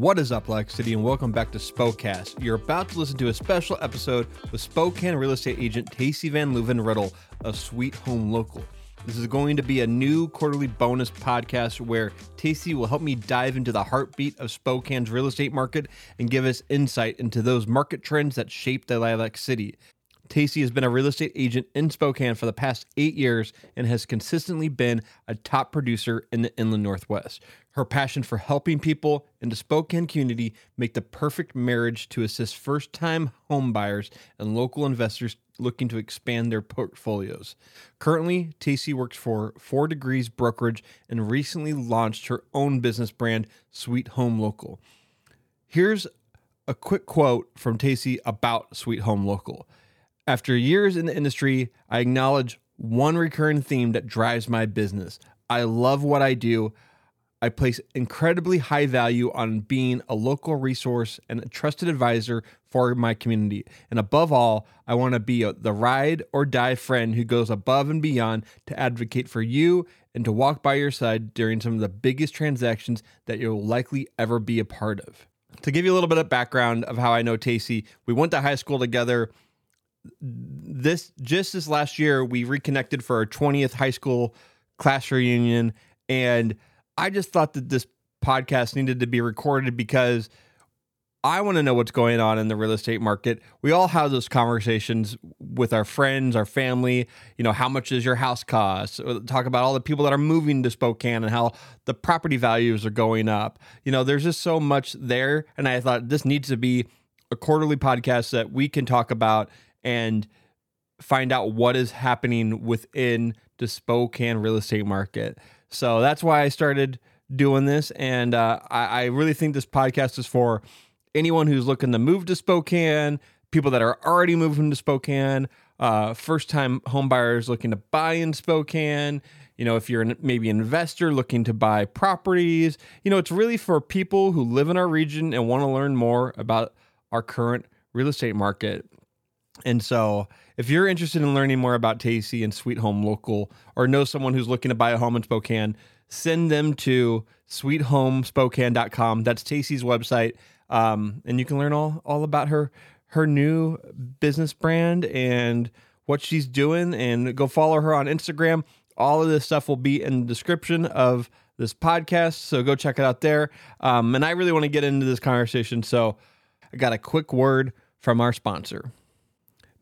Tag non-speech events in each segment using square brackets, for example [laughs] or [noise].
What is up, Lilac City, and welcome back to Spokast. You're about to listen to a special episode with Spokane real estate agent Taci VanLeuven Riddle of Sweet Home Local. This is going to be a new quarterly bonus podcast where Taci will help me dive into the heartbeat of Spokane's real estate market and give us insight into those market trends that shape the Lilac City. Taci has been a real estate agent in Spokane for the past eight years and has consistently been a top producer in the Inland Northwest. Her passion for helping people in the Spokane community make the perfect marriage to assist first-time home buyers and local investors looking to expand their portfolios. Currently, Taci works for Four Degrees Brokerage and recently launched her own business brand, Sweet Home Local. Here's a quick quote from Taci about Sweet Home Local. After years in the industry, I acknowledge one recurring theme that drives my business. I love what I do. I place incredibly high value on being a local resource and a trusted advisor for my community. And above all, I want to be a, the ride or die friend who goes above and beyond to advocate for you and to walk by your side during some of the biggest transactions that you'll likely ever be a part of. To give you a little bit of background of how I know Taci, we went to high school together this just this last year we reconnected for our 20th high school class reunion and i just thought that this podcast needed to be recorded because i want to know what's going on in the real estate market. We all have those conversations with our friends our family you know how much does your house cost? Uh, talk about all the people that are moving to spokane and how the property values are going up. You know there's just so much there and i thought this needs to be a quarterly podcast that we can talk about and find out what is happening within the Spokane real estate market. So that's why I started doing this. And uh, I, I really think this podcast is for anyone who's looking to move to Spokane, people that are already moving to Spokane, uh, first time homebuyers looking to buy in Spokane. You know, if you're an, maybe an investor looking to buy properties, you know, it's really for people who live in our region and want to learn more about our current real estate market. And so, if you're interested in learning more about Taci and Sweet Home Local, or know someone who's looking to buy a home in Spokane, send them to sweethomespokane.com. That's Taci's website, um, and you can learn all all about her her new business brand and what she's doing. And go follow her on Instagram. All of this stuff will be in the description of this podcast, so go check it out there. Um, and I really want to get into this conversation, so I got a quick word from our sponsor.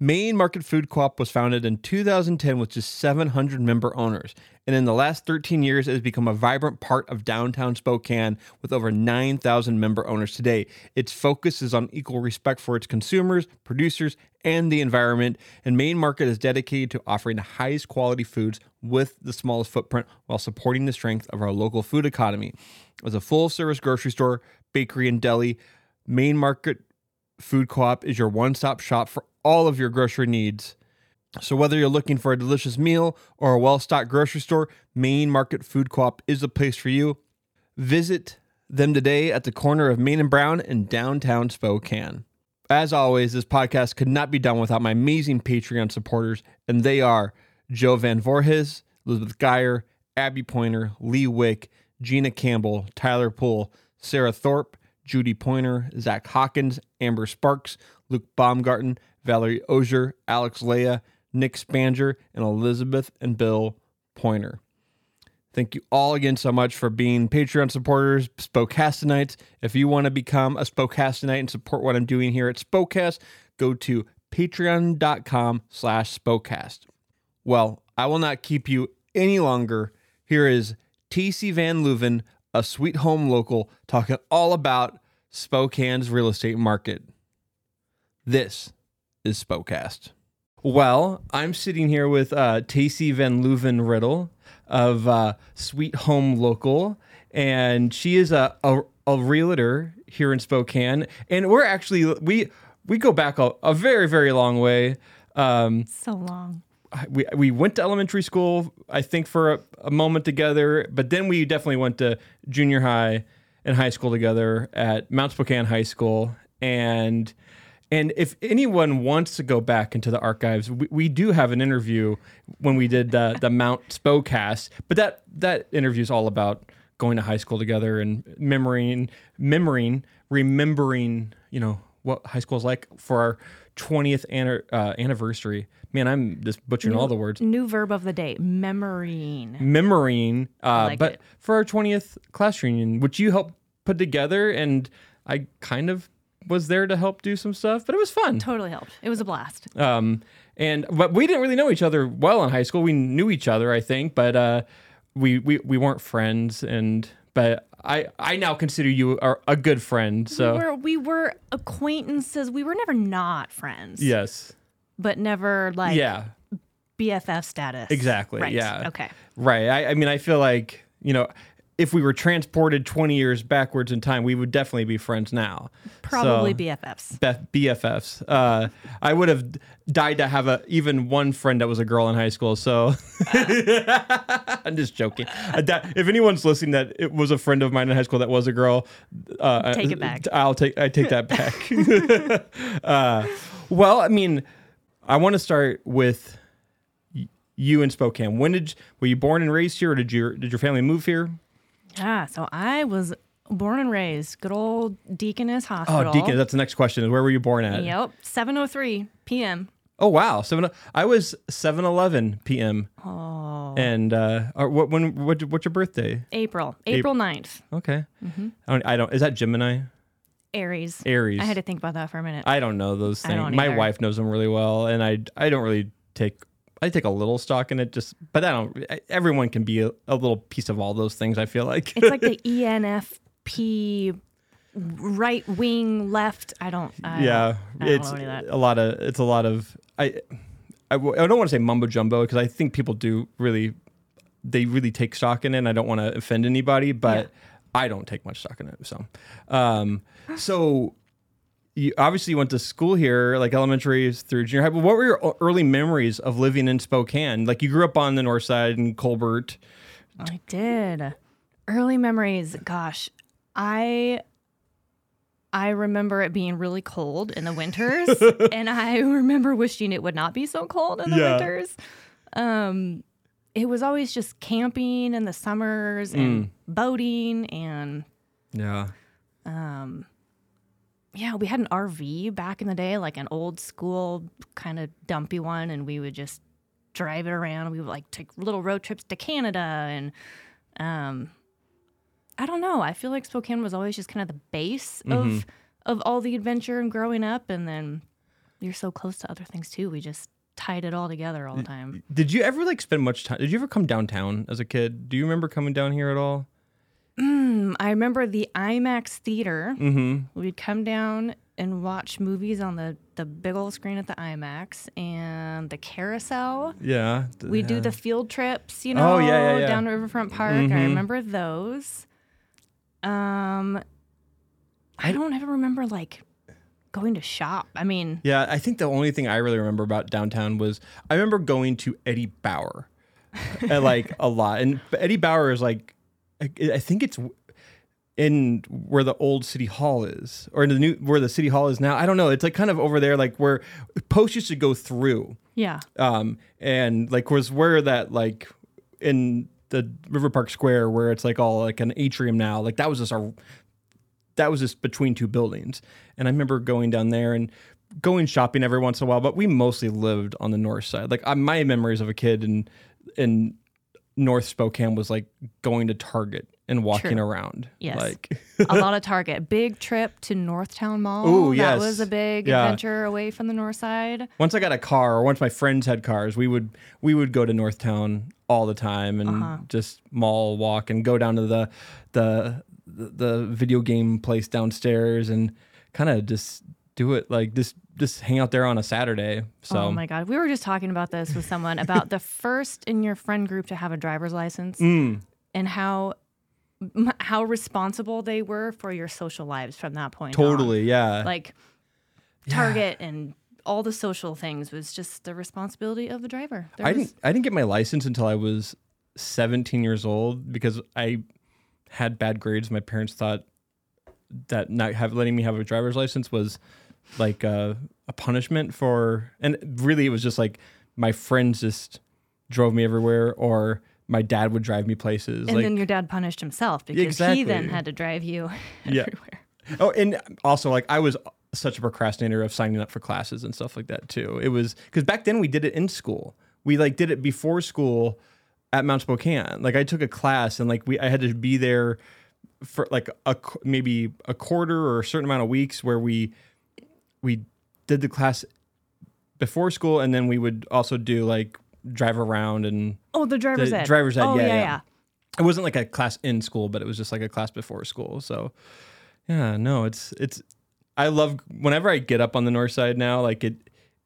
Main Market Food Co-op was founded in 2010 with just 700 member owners, and in the last 13 years, it has become a vibrant part of downtown Spokane with over 9,000 member owners today. Its focus is on equal respect for its consumers, producers, and the environment, and Main Market is dedicated to offering the highest quality foods with the smallest footprint while supporting the strength of our local food economy. As a full-service grocery store, bakery, and deli, Main Market Food Co-op is your one-stop shop for all of your grocery needs. So, whether you're looking for a delicious meal or a well stocked grocery store, Main Market Food Co op is the place for you. Visit them today at the corner of Main and Brown in downtown Spokane. As always, this podcast could not be done without my amazing Patreon supporters, and they are Joe Van Voorhis, Elizabeth Geyer, Abby Pointer, Lee Wick, Gina Campbell, Tyler Poole, Sarah Thorpe, Judy Pointer, Zach Hawkins, Amber Sparks, Luke Baumgarten, Valerie Ozier, Alex Leah, Nick Spanger, and Elizabeth and Bill Pointer. Thank you all again so much for being Patreon supporters, Spokastonites. If you want to become a Spokastonite and support what I'm doing here at Spokast, go to patreon.com slash Spokast. Well, I will not keep you any longer. Here is Taci VanLeuven, a sweet home local, talking all about Spokane's real estate market. This is Spokast. Well, I'm sitting here with uh, Taci VanLeuven Riddle of uh, Sweet Home Local, and she is a, a, a realtor here in Spokane. And we're actually we we go back a, a very very long way. Um, so long. We we went to elementary school, I think, for a, a moment together, but then we definitely went to junior high and high school together at Mount Spokane High School, and and if anyone wants to go back into the archives, we, we do have an interview when we did the, the Mount [laughs] Spokast, but that that interview is all about going to high school together and memorying, memorying, remembering, you know, what high school is like for our 20th an- uh, anniversary. Man, I'm just butchering new, all the words. New verb of the day, memorying. Memorying. Uh, like but it. for our 20th class reunion, which you helped put together, and I kind of was there to help do some stuff, but it was fun. Totally helped. It was a blast. Um, and but we didn't really know each other well in high school. We knew each other, I think, but uh, we we we weren't friends. And but I I now consider you a, a good friend. So we were we were acquaintances. We were never not friends. yes, But never like yeah, BFF status. exactly, Right. yeah, Okay. right. I, I mean, I feel like you know. If we were transported 20 years backwards in time, we would definitely be friends now. Probably So- BFFs. Beth BFFs. Uh, I would have died to have a even one friend that was a girl in high school. So [laughs] I'm just joking. If anyone's listening that it was a friend of mine in high school that was a girl, uh, Take it back. I'll take I take that back. [laughs] uh, well, I mean, I want to start with you in Spokane. When did were you born and raised here, or did your did your family move here? Yeah. So I was born and raised good old Deaconess Hospital. Oh, Deacon. That's the next question. Where were you born at? Yep. 7:03 p.m. Oh wow, seven. I was seven eleven p.m. Oh. And uh, what when what, what's your birthday? April. April 9th. Okay, Mm-hmm. I, don't, I don't. Is that Gemini? Aries. Aries. I had to think about that for a minute. I don't know those things. My either. wife knows them really well, and I I don't really take. I take a little stock in it, just but I don't. Everyone can be a, a little piece of all those things. I feel like. it's like the [laughs] ENFP right wing left. I don't. I yeah, I don't it's know any of that. a lot of. It's a lot of. I. I, w- I don't want to say mumbo jumbo because I think people do really, they really take stock in it. and I don't want to offend anybody, but Yeah. I don't take much stock in it. So, um, so you obviously you went to school here, like elementary through junior high. But what were your early memories of living in Spokane? Like you grew up on the north side in Colbert. I did. Early memories. Gosh, I I remember it being really cold in the winters, [laughs] and I remember wishing it would not be so cold in the Yeah. winters. Um, it was always just camping in the summers and Mm. boating, and Yeah. um, yeah, we had an RV back in the day, like an old school kind of dumpy one, and we would just drive it around. We would like take little road trips to Canada, and um, I don't know. I feel like Spokane was always just kind of the base of of all the adventure and growing up, and then you're so close to other things too. We just tied it all together all the time. Did you ever like spend much time? Did you ever come downtown as a kid? Do you remember coming down here at all? Mm, I remember the IMAX theater. Mm-hmm. We'd come down and watch movies on the, the big old screen at the IMAX and the carousel. Yeah. We do the field trips, you know, Oh, yeah, yeah, yeah. down to Riverfront Park. Mhm. I remember those. Um, I don't ever remember like going to shop. I mean, Yeah, I think the only thing I really remember about downtown was I remember going to Eddie Bauer, uh, like a lot. And Eddie Bauer is like, I, I think it's in where the old city hall is, or in the new where the city hall is now. I don't know. It's like kind of over there, like where post used to go through, yeah, um, and like was where that like in the River Park Square where it's like all like an atrium now. Like that was just our that was just between two buildings. And I remember going down there and going shopping every once in a while, but we mostly lived on the north side. Like I, my memories of a kid and in North Spokane was like going to Target and walking True. around. Yes. Like a lot [laughs] of Target. Big trip to Northtown Mall. That yes. was a big Yeah. adventure away from the north side. once I got a car or once my friends had cars, we would we would go to Northtown all the time and Uh-huh. just mall walk and go down to the the the video game place downstairs and kind of just do it like just just hang out there on a Saturday. So oh my god, we were just talking about this with someone about the [laughs] first in your friend group to have a driver's license Mm, and how m- how responsible they were for your social lives from that point. on. totally, yeah. like. Target and all the social things was just the responsibility of the driver. There I was- didn't I didn't get my license until I was 17 years old because I had bad grades. My parents thought that not have letting me have a driver's license was like a, a punishment for and really it was just like my friends just drove me everywhere or my dad would drive me places. And like then your dad punished himself because he then had to drive you [laughs] Yeah. everywhere. Oh, and also like I was such a procrastinator of signing up for classes and stuff like that too. It was because back then we did it in school. We like did it before school at Mount Spokane. Like I took a class and like we I had to be there for like a maybe a quarter or a certain amount of weeks where we we did the class before school and then we would also do like drive around and Oh, the driver's The ed. driver's ed, Oh, yeah, yeah, yeah. yeah. it wasn't like a class in school, but it was just like a class before school. So yeah, no, it's it's I love whenever I get up on the north side now, like it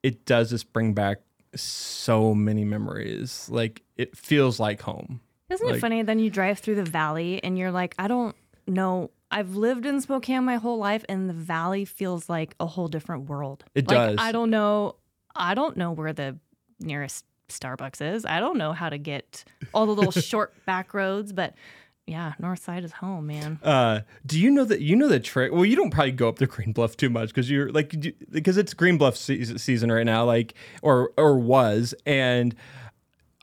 it does just bring back so many memories. Like it feels like home. Isn't Like- it funny? Then you drive through the valley and you're like, I don't know. I've lived in Spokane my whole life, and the valley feels like a whole different world. It like, does. I don't know. I don't know where the nearest Starbucks is. I don't know how to get all the little [laughs] short back roads, but yeah, North Side is home, man. Uh, do you know that you know the trick? Well, you don't probably go up to Green Bluff too much because you're like because it's Green Bluff se- season right now, like or or was, and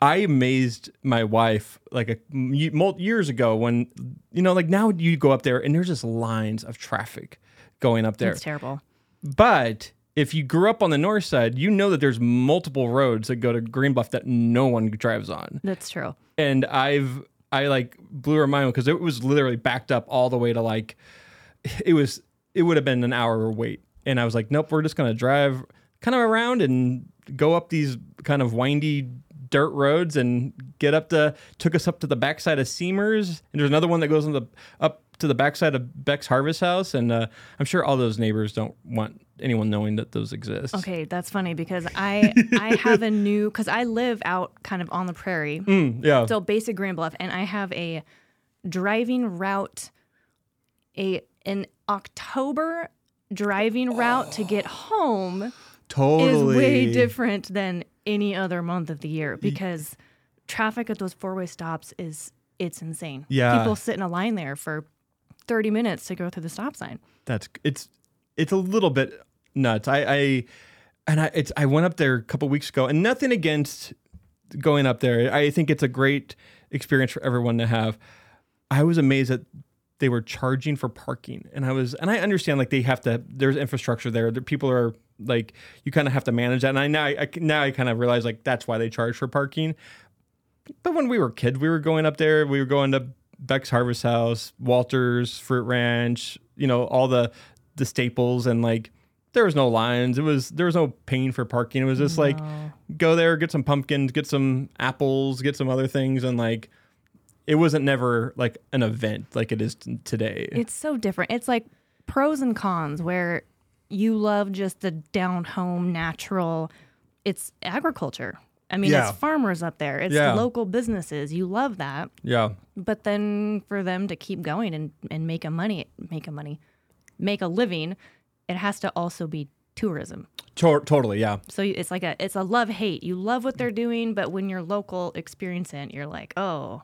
I amazed my wife like a years ago when you know like now you go up there and there's just lines of traffic going up there, It's terrible. but if you grew up on the north side, you know that there's multiple roads that go to Green Bluff that no one drives on That's true. and I've I like blew her mind because it was literally backed up all the way to like it was it would have been an hour wait, and I was like, nope, we're just gonna drive kind of around and go up these kind of windy dirt roads and get up to took us up to the backside of Siemers, and there's another one that goes on the up to the backside of Beck's Harvest House, and uh, I'm sure all those neighbors don't want anyone knowing that those exist. Okay, that's funny because I I have a new because I live out kind of on the prairie, [laughs] Mm, yeah. so basic Green Bluff, and I have a driving route, a an October driving route to get home [gasps] totally. is way different than any other month of the year because traffic at those four way stops is it's insane. Yeah. people sit in a line there for thirty minutes to go through the stop sign. That's it's it's a little bit nuts. I, I and I it's I went up there a couple weeks ago, and nothing against going up there. I think it's a great experience for everyone to have. I was amazed that they were charging for parking, and I was and I understand like they have to. There's infrastructure there. The people are like you kind of have to manage that. And I now I now I kind of realize like that's why they charge for parking. But when we were kids, we were going up there. We were going to Beck's Harvest House, Walter's Fruit Ranch. You know all the the staples and like there was no lines. It was there was no paying for parking. It was just like go there, get some pumpkins, get some apples, get some other things, and like it wasn't never like an event like it is t- today. It's so different. It's like pros and cons where you love just the down home natural. It's agriculture. I mean, Yeah. it's farmers up there. It's Yeah. local businesses. You love that. yeah, But then for them to keep going and, and make a money, make a money, make a living, it has to also be tourism. to- totally. Yeah, So it's like a it's a love hate. You love what they're doing, but when you're local experiencing it, you're like, oh,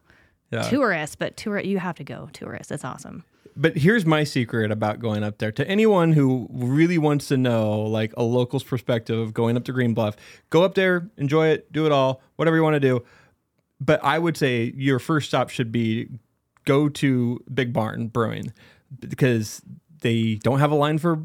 yeah. tourist. But tour, you have to go tourist. It's awesome. But here's my secret about going up there. To anyone who really wants to know, like a local's perspective of going up to Green Bluff, go up there, enjoy it, do it all, whatever you want to do. But I would say your first stop should be go to Big Barn Brewing because they don't have a line for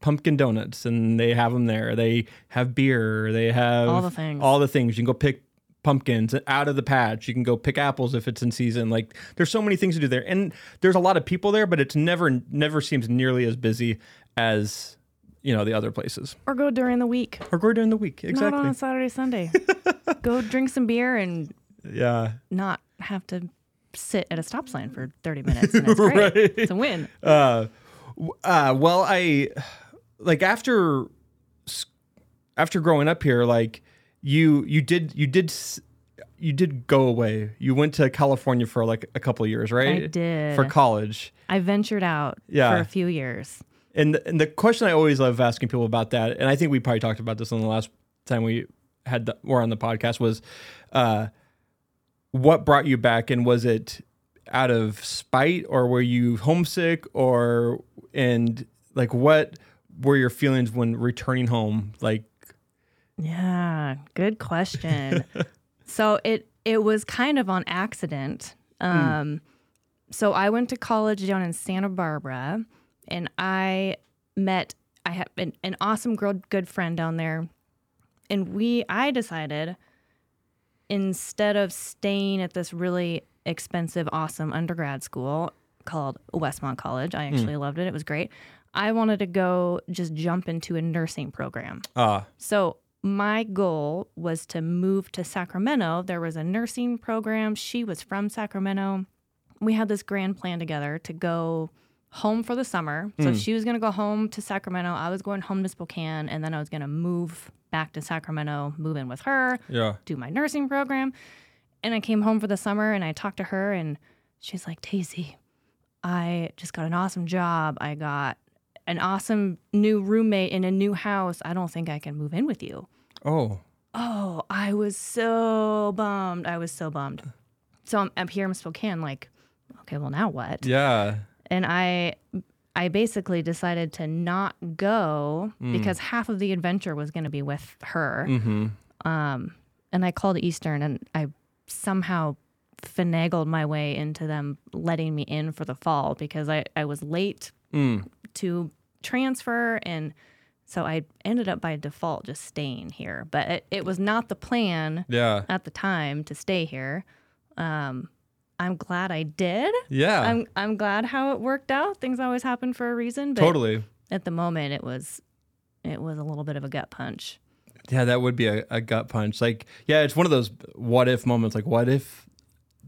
pumpkin donuts and they have them there. They have beer. They have All the things. All the things. You can go pick pumpkins out of the patch. You can go pick apples if it's in season. Like there's so many things to do there. And there's a lot of people there, but it's never never seems nearly as busy as you know the other places. Or go during the week. Or go during the week. Not Exactly. on a Saturday, Sunday. [laughs] go drink some beer and Yeah. not have to sit at a stop sign for 30 minutes. And [laughs] it's great. Right. It's a win. Uh, uh, well, I like after after growing up here, like you you did you did you did go away. You went to California for like a couple of years, right? I did. for college. I ventured out Yeah. for a few years. And the, and the question I always love asking people about that, and I think we probably talked about this on the last time we had the, were on the podcast, was uh, what brought you back, and was it out of spite, or were you homesick, or and like what were your feelings when returning home? Like, Yeah, good question. [laughs] so it it was kind of on accident. Um, So I went to college down in Santa Barbara, and I met I have an, an awesome girl, good friend down there, and we I decided instead of staying at this really expensive, awesome undergrad school called Westmont College, I actually loved it. It was great. I wanted to go just jump into a nursing program. Ah, So my goal was to move to Sacramento. There was a nursing program. She was from Sacramento. We had this grand plan together to go home for the summer. So hmm. she was going to go home to Sacramento. I was going home to Spokane, and then I was going to move back to Sacramento, move in with her, yeah. do my nursing program. And I came home for the summer and I talked to her and she's like, Taci, I just got an awesome job. I got an awesome new roommate in a new house. I don't think I can move in with you. Oh, Oh, I was so bummed. I was so bummed. So I'm up here in Spokane, like, okay, well now what? yeah. and I I basically decided to not go because half of the adventure was going to be with her. Mm-hmm. Um, and I called Eastern and I somehow finagled my way into them letting me in for the fall because I, I was late Mm. to transfer and so I ended up by default just staying here. But it, it was not the plan Yeah. at the time to stay here. Um, I'm glad I did. Yeah. I'm I'm glad how it worked out. Things always happen for a reason, but totally. at the moment it was it was a little bit of a gut punch. Yeah, that would be a, a gut punch. Like, yeah, it's one of those what if moments. Like, what if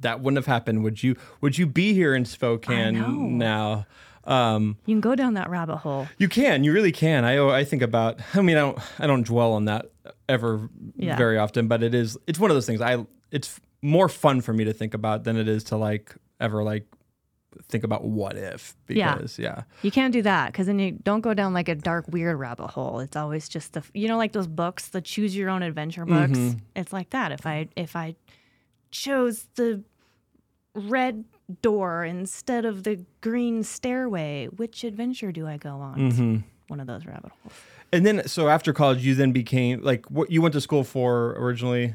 that wouldn't have happened? Would you would you be here in Spokane now? Um, You can go down that rabbit hole. you can, you really can. I I think about. I mean, I don't I don't dwell on that ever Yeah. very often, but it is it's one of those things. I it's more fun for me to think about than it is to like ever like think about what if because yeah You can't do that because then you don't go down like a dark, weird rabbit hole. It's always just the you know like those books, the choose your own adventure books. It's like that. If I if I chose the red door instead of the green stairway, which adventure do I go on? Mm-hmm. One of those rabbit holes. And then, so after college, you then became like what you went to school for originally.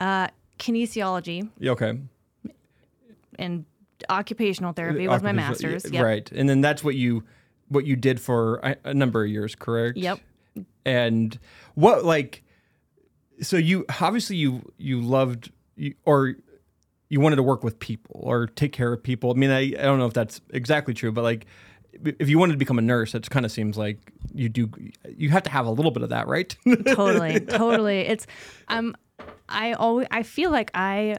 Uh, kinesiology Yeah, Okay, and occupational therapy was my master's. Yep. Right, and then that's what you what you did for a, a number of years, correct? Yep. And what like, so you obviously you you loved you, or you wanted to work with people or take care of people. I mean, I, I don't know if that's exactly true, but like. If you wanted to become a nurse, it kind of seems like you do. You have to have a little bit of that, right? [laughs] totally totally it's um i always i feel like i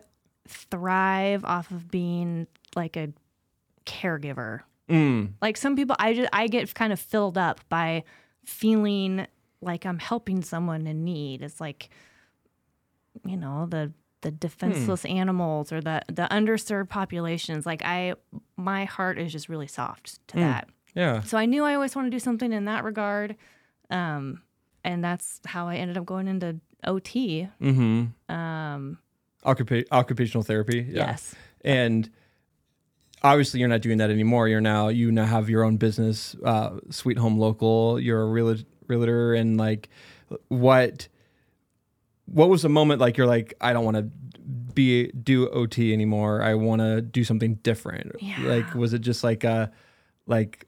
thrive off of being like a caregiver mm. like some people i just i get kind of filled up by feeling like i'm helping someone in need it's like you know the the defenseless animals or the the underserved populations like i my heart is just really soft to that Yeah. so I knew I always want to do something in that regard. Um, and that's how I ended up going into OT. Mm-hmm. Um, Occupa- occupational therapy. Yeah. Yes. And obviously, you're not doing that anymore. You're now you now have your own business, uh, Sweet Home Local. You're a realtor, realtor, and like, what what was the moment like? You're like, I don't want to be do OT anymore. I want to do something different. Yeah. Like, was it just like a like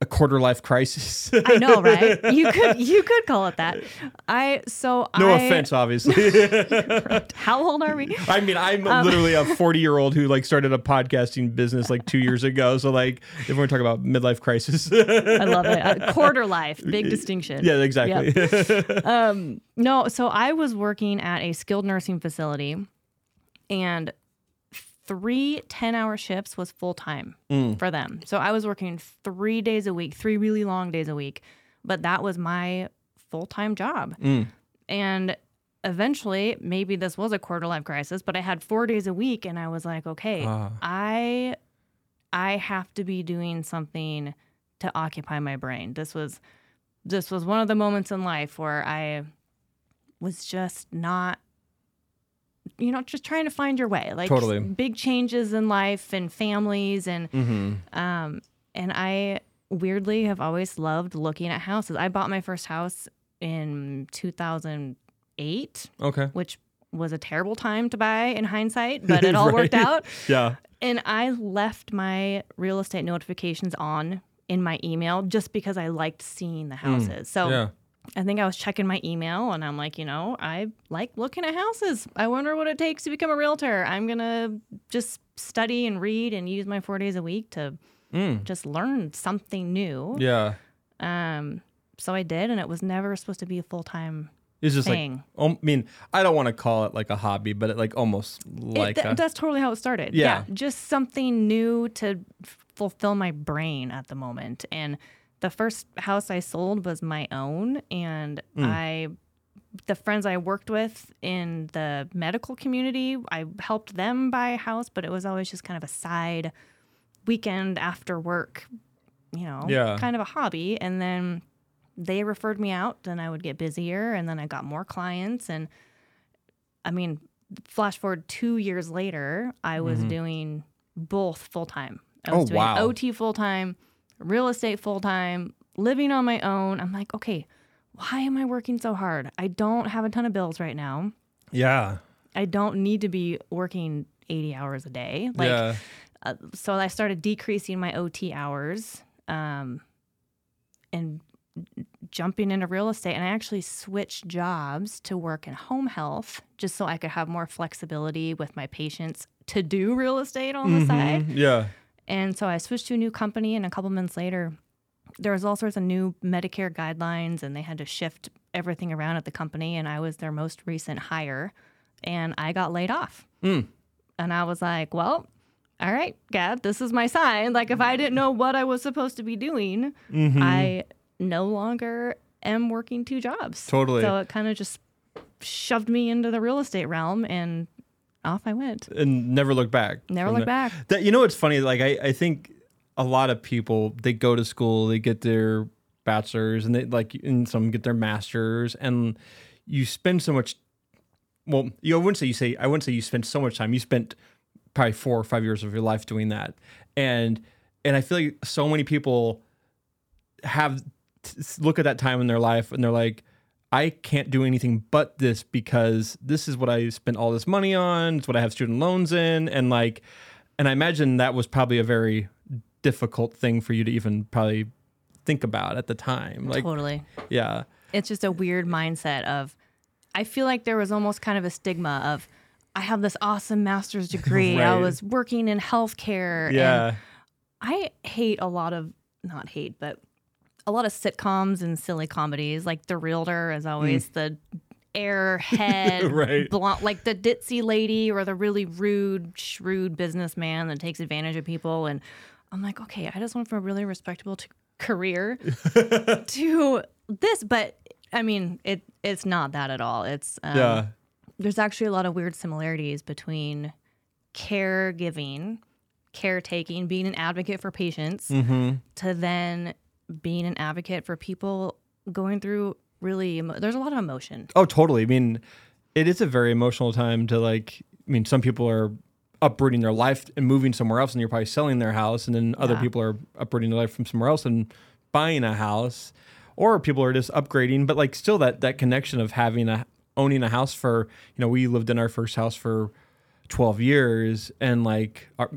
a quarter life crisis? I know, [laughs] right? You could you could call it that. I so no I, offense, obviously. [laughs] [laughs] How old are we? I mean, I'm Um, literally a 40 year old who like started a podcasting business like two years ago. So like, if we're talking about midlife crisis, I love it. Uh, quarter life, big distinction. yeah, exactly. Um, no, so I was working at a skilled nursing facility, and three 10 hour shifts was full time Mm. for them. So I was working three days a week, three really long days a week, but that was my full time job. Mm. And eventually, maybe this was a quarter life crisis, but I had four days a week, and I was like, okay, Ah. I I have to be doing something to occupy my brain. This was this was one of the moments in life where I was just not you know just trying to find your way like Totally. big changes in life and families and hmm um and I weirdly have always loved looking at houses. I bought my first house in 2008, Okay. which was a terrible time to buy in hindsight, but [laughs] it all Right. worked out. [laughs] Yeah. And I left my real estate notifications on in my email just because I liked seeing the houses. So Yeah. I think I was checking my email and I'm like, you know, I like looking at houses. I wonder what it takes to become a realtor. I'm going to just study and read and use my four days a week to just learn something new. Yeah. Um, so I did, and it was never supposed to be a full time It's just thing. like, um, I mean, I don't want to call it like a hobby, but it like almost like it, th- a, that's totally how it started. Yeah. just something new to f- fulfill my brain at the moment. And the first house I sold was my own, and Hmm. I, the friends I worked with in the medical community, I helped them buy a house, but it was always just kind of a side weekend after work, you know, Yeah. kind of a hobby. And then they referred me out, and I would get busier, and then I got more clients, and I mean, flash forward two years later, I was doing both full time. I was Mm-hmm. Oh, doing wow. OT full time, real estate full time, living on my own. I'm like, okay, why am I working so hard? I don't have a ton of bills right now. yeah. I don't need to be working 80 hours a day. Like, yeah. uh, so I started decreasing my OT hours um, and jumping into real estate. And I actually switched jobs to work in home health just so I could have more flexibility with my patients to do real estate on the side. Yeah. And so I switched to a new company, and a couple months later, there was all sorts of new Medicare guidelines, and they had to shift everything around at the company. And I was their most recent hire, and I got laid off. Hmm. And I was like, well, all right, Gad, this is my sign. Like, if I didn't know what I was supposed to be doing, mm-hmm. I no longer am working two jobs. Totally. So it kind of just shoved me into the real estate realm, and off I went. And never look back. Never looked back. That you know what's funny? Like I, I think a lot of people they go to school, they get their bachelors, and they like and some get their masters, and you spend so much. Well, you I wouldn't say you say I wouldn't say you spend so much time. You spent probably four or five years of your life doing that, and and I feel like so many people have t- look at that time in their life and they're like. I can't do anything but this because this is what I spent all this money on. It's what I have student loans in, and like, and I imagine that was probably a very difficult thing for you to even probably think about at the time. Like, totally. yeah, it's just a weird mindset of I feel like there was almost kind of a stigma of I have this awesome master's [laughs] degree. I was working in healthcare. yeah, And I hate a lot of not hate, but a lot of sitcoms and silly comedies. Like The Realtor is always the airhead, [laughs] Right. blonde, like the ditzy lady or the really rude, shrewd businessman that takes advantage of people. And I'm like, okay, I just went from a really respectable t- career [laughs] to this, but I mean, it it's not that at all. It's um, yeah, there's actually a lot of weird similarities between caregiving, caretaking, being an advocate for patients, Mm-hmm. to then being an advocate for people going through really. There's a lot of emotion. Oh, totally. I mean, it is a very emotional time to like. I mean, some people are uprooting their life and moving somewhere else, and you're probably selling their house, and then other Yeah. people are uprooting their life from somewhere else and buying a house, or people are just upgrading. But like, still that that connection of having a owning a house for you know, we lived in our first house for 12 years, and like, our,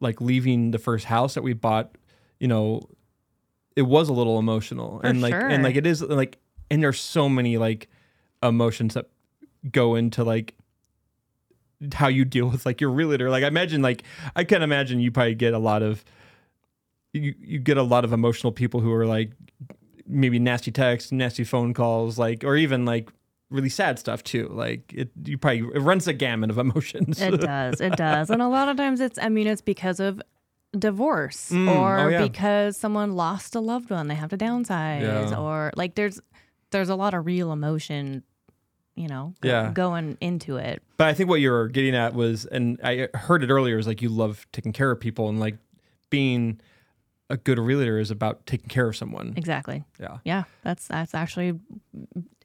like leaving the first house that we bought, you know, it was a little emotional, and like, and like it is like, and there's so many like emotions that go into like how you deal with like your realtor. Like I imagine like I can imagine you probably get a lot of you you get a lot of emotional people who are like maybe nasty texts, nasty phone calls, like or even like really sad stuff too. Like it you probably it runs a gamut of [laughs] emotions. It does. It does. And a lot of times it's, I mean, it's because of divorce Mm, or oh, yeah. because someone lost a loved one, they have to downsize Yeah. or like there's, there's a lot of real emotion, you know, Yeah. going into it. But I think what you were getting at was, and I heard it earlier, is like you love taking care of people and like being a good realtor is about taking care of someone. Exactly. Yeah. Yeah. That's, that's actually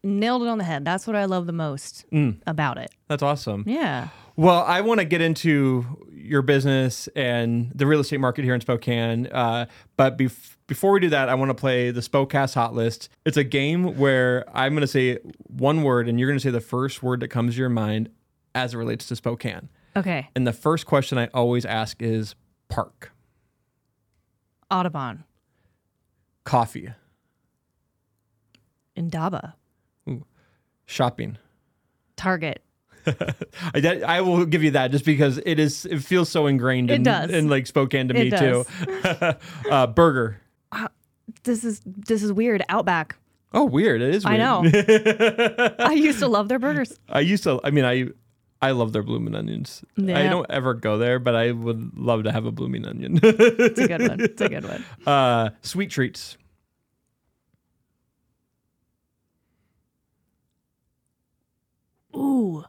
nailed it on the head. That's what I love the most Mm, about it. that's awesome. Yeah. Well, I want to get into your business and the real estate market here in Spokane. Uh, but bef- before we do that, I want to play the Spokast Hot List. It's a game where I'm going to say one word and you're going to say the first word that comes to your mind. as it relates to Spokane. Okay. And the first question I always ask is park, Audubon. coffee, Indaba. shopping. Target. [laughs] I, that- I will give you that just because it is it feels so ingrained It in, does. in like Spokane to It me does. too. [laughs] uh, burger. This is this is weird. Outback. Oh, weird. It is I know. [laughs] I used to love their burgers. I used to. I mean, I I love their blooming onions. I don't ever go there, but I would love to have a blooming onion. It's a good one. It's a good one. uh, sweet treats. Ooh.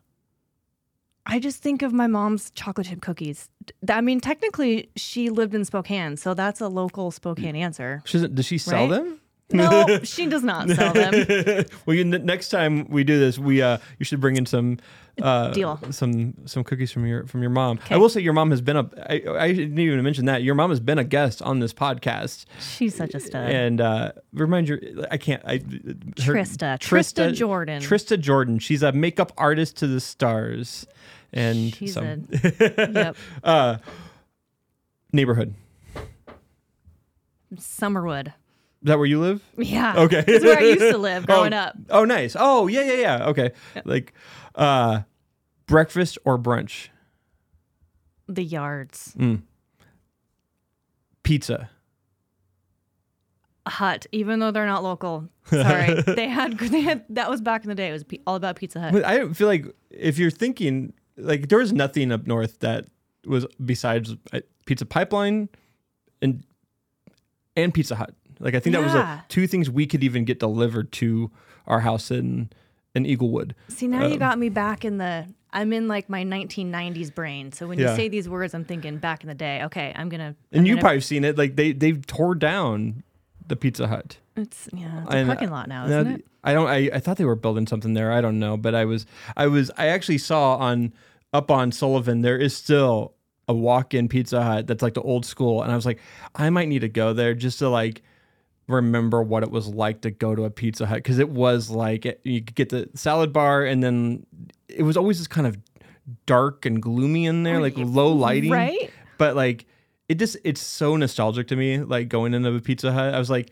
I just think of my mom's chocolate chip cookies. I mean, technically, she lived in Spokane, so that's a local Spokane answer. She doesn't- does she sell Right? them? No, [laughs] she does not sell them. [laughs] well, you, next time we do this, we uh, you should bring in some uh, Deal. some some cookies from your from your mom. I will say your mom has been a. I, I didn't even mention that your mom has been a guest on this podcast, She's such a stud. and uh, remind your I can't I her- Trista. Trista Jordan. Trista Jordan. She's a makeup artist to the stars, and She's so a [laughs] yep. uh, neighborhood. Summerwood. Is that where you live? Yeah. Okay. It's where I used to [laughs] live growing oh, up. Oh, nice. Oh, yeah, yeah, yeah. Okay. Like uh breakfast or brunch? The yards. Pizza. Hut, even though they're not local. [laughs] Sorry. they had they had that was back in the day. It was all about Pizza Hut. I feel like if you're thinking like there was nothing up north that was besides uh, Pizza Pipeline and and Pizza Hut. Like I think that was Yeah. the two things we could even get delivered to our house in in Eaglewood. See, now you Um, got me back in the I'm in like my 1990s brain. So when you say these words, I'm thinking back in the day. Okay, I'm gonna. And I'm you gonna- probably seen it. Like they they've tore down the Pizza Hut. It's yeah, it's a And, parking uh, lot now, isn't it? I don't. I, I thought they were building something there. I don't know, but I was. I was. I actually saw on up on Sullivan. There is still a walk-in Pizza Hut that's like the old school, and I was like, I might need to go there just to like remember what it was like to go to a Pizza Hut because it was like you could get the salad bar, and then it was always this kind of dark and gloomy in there, like low lighting, Right? but like it just it's so nostalgic to me like going into a pizza hut i was like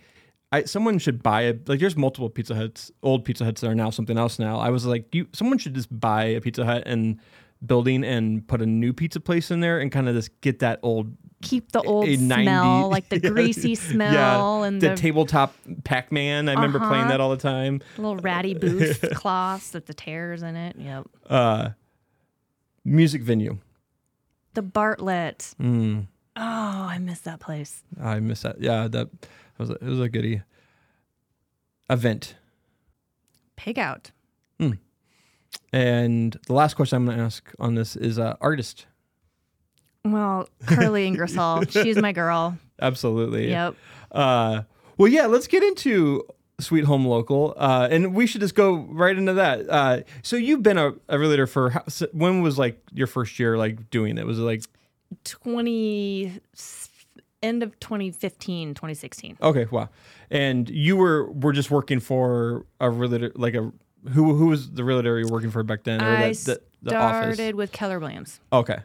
I, someone should buy a like there's multiple pizza huts old pizza huts that are now something else now i was like you someone should just buy a pizza hut and building and put a new pizza place in there and kind of just get that old Keep the old a 90 smell, [laughs] like the greasy yeah smell and the, the, tabletop pac-man i remember playing Uh-huh. that all the time little ratty booth [laughs] cloths with the tears in it. Yep. uh music venue The Bartlett. mm, Oh, I miss that place. i miss that yeah that was a, it was a goodie event Pig out. And the last question I'm going to ask on this is uh, artist. Well, Carly Ingersoll. [laughs] She's my girl. Absolutely. Yep. Uh, well, yeah, let's get into Sweet Home Local. Uh, and we should just go right into that. Uh, so you've been a, a realtor for, how, when was like your first year like doing it? Was it like, 20 end of 2015, 2016. okay, wow. And you were, were just working for a realtor, like a, who, who was the realtor you were working for back then? Or I the, the, the office? started with Keller Williams. Okay.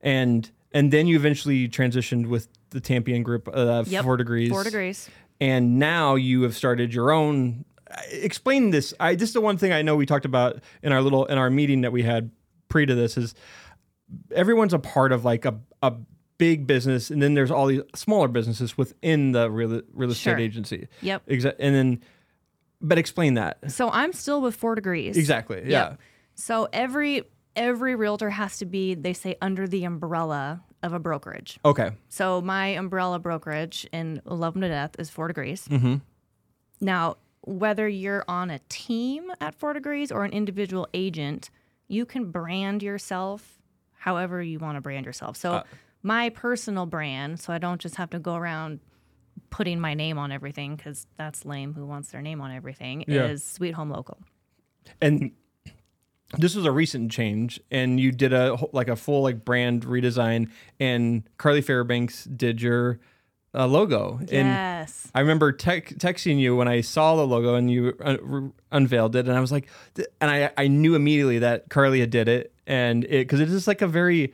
And, and then you eventually transitioned with the Tampion group, uh, Yep. four degrees. Four degrees. and now you have started your own explain this i this is the one thing i know we talked about in our little in our meeting that we had pre to this is everyone's a part of like a, a big business and then there's all these smaller businesses within the real, real estate Sure. agency Yep. Exa- and then but explain that So I'm still with Four Degrees. exactly yeah Yep. So every every realtor has to be, they say, under the umbrella of a brokerage. okay So my umbrella brokerage in love them to Death is Four Degrees. mm-hmm. Now, whether you're on a team at Four Degrees or an individual agent, you can brand yourself however you want to brand yourself. So Uh. My personal brand, so I don't just have to go around putting my name on everything because that's lame. Who wants their name on everything? Yeah. Is Sweet Home Local. and this was a recent change and you did a whole- like a full like brand redesign and carly fairbanks did your uh, logo. And Yes. I remember tec- texting you when I saw the logo and you uh, re- unveiled it, and I was like, th- and I I knew immediately that Carly had did it, and it because it is like a very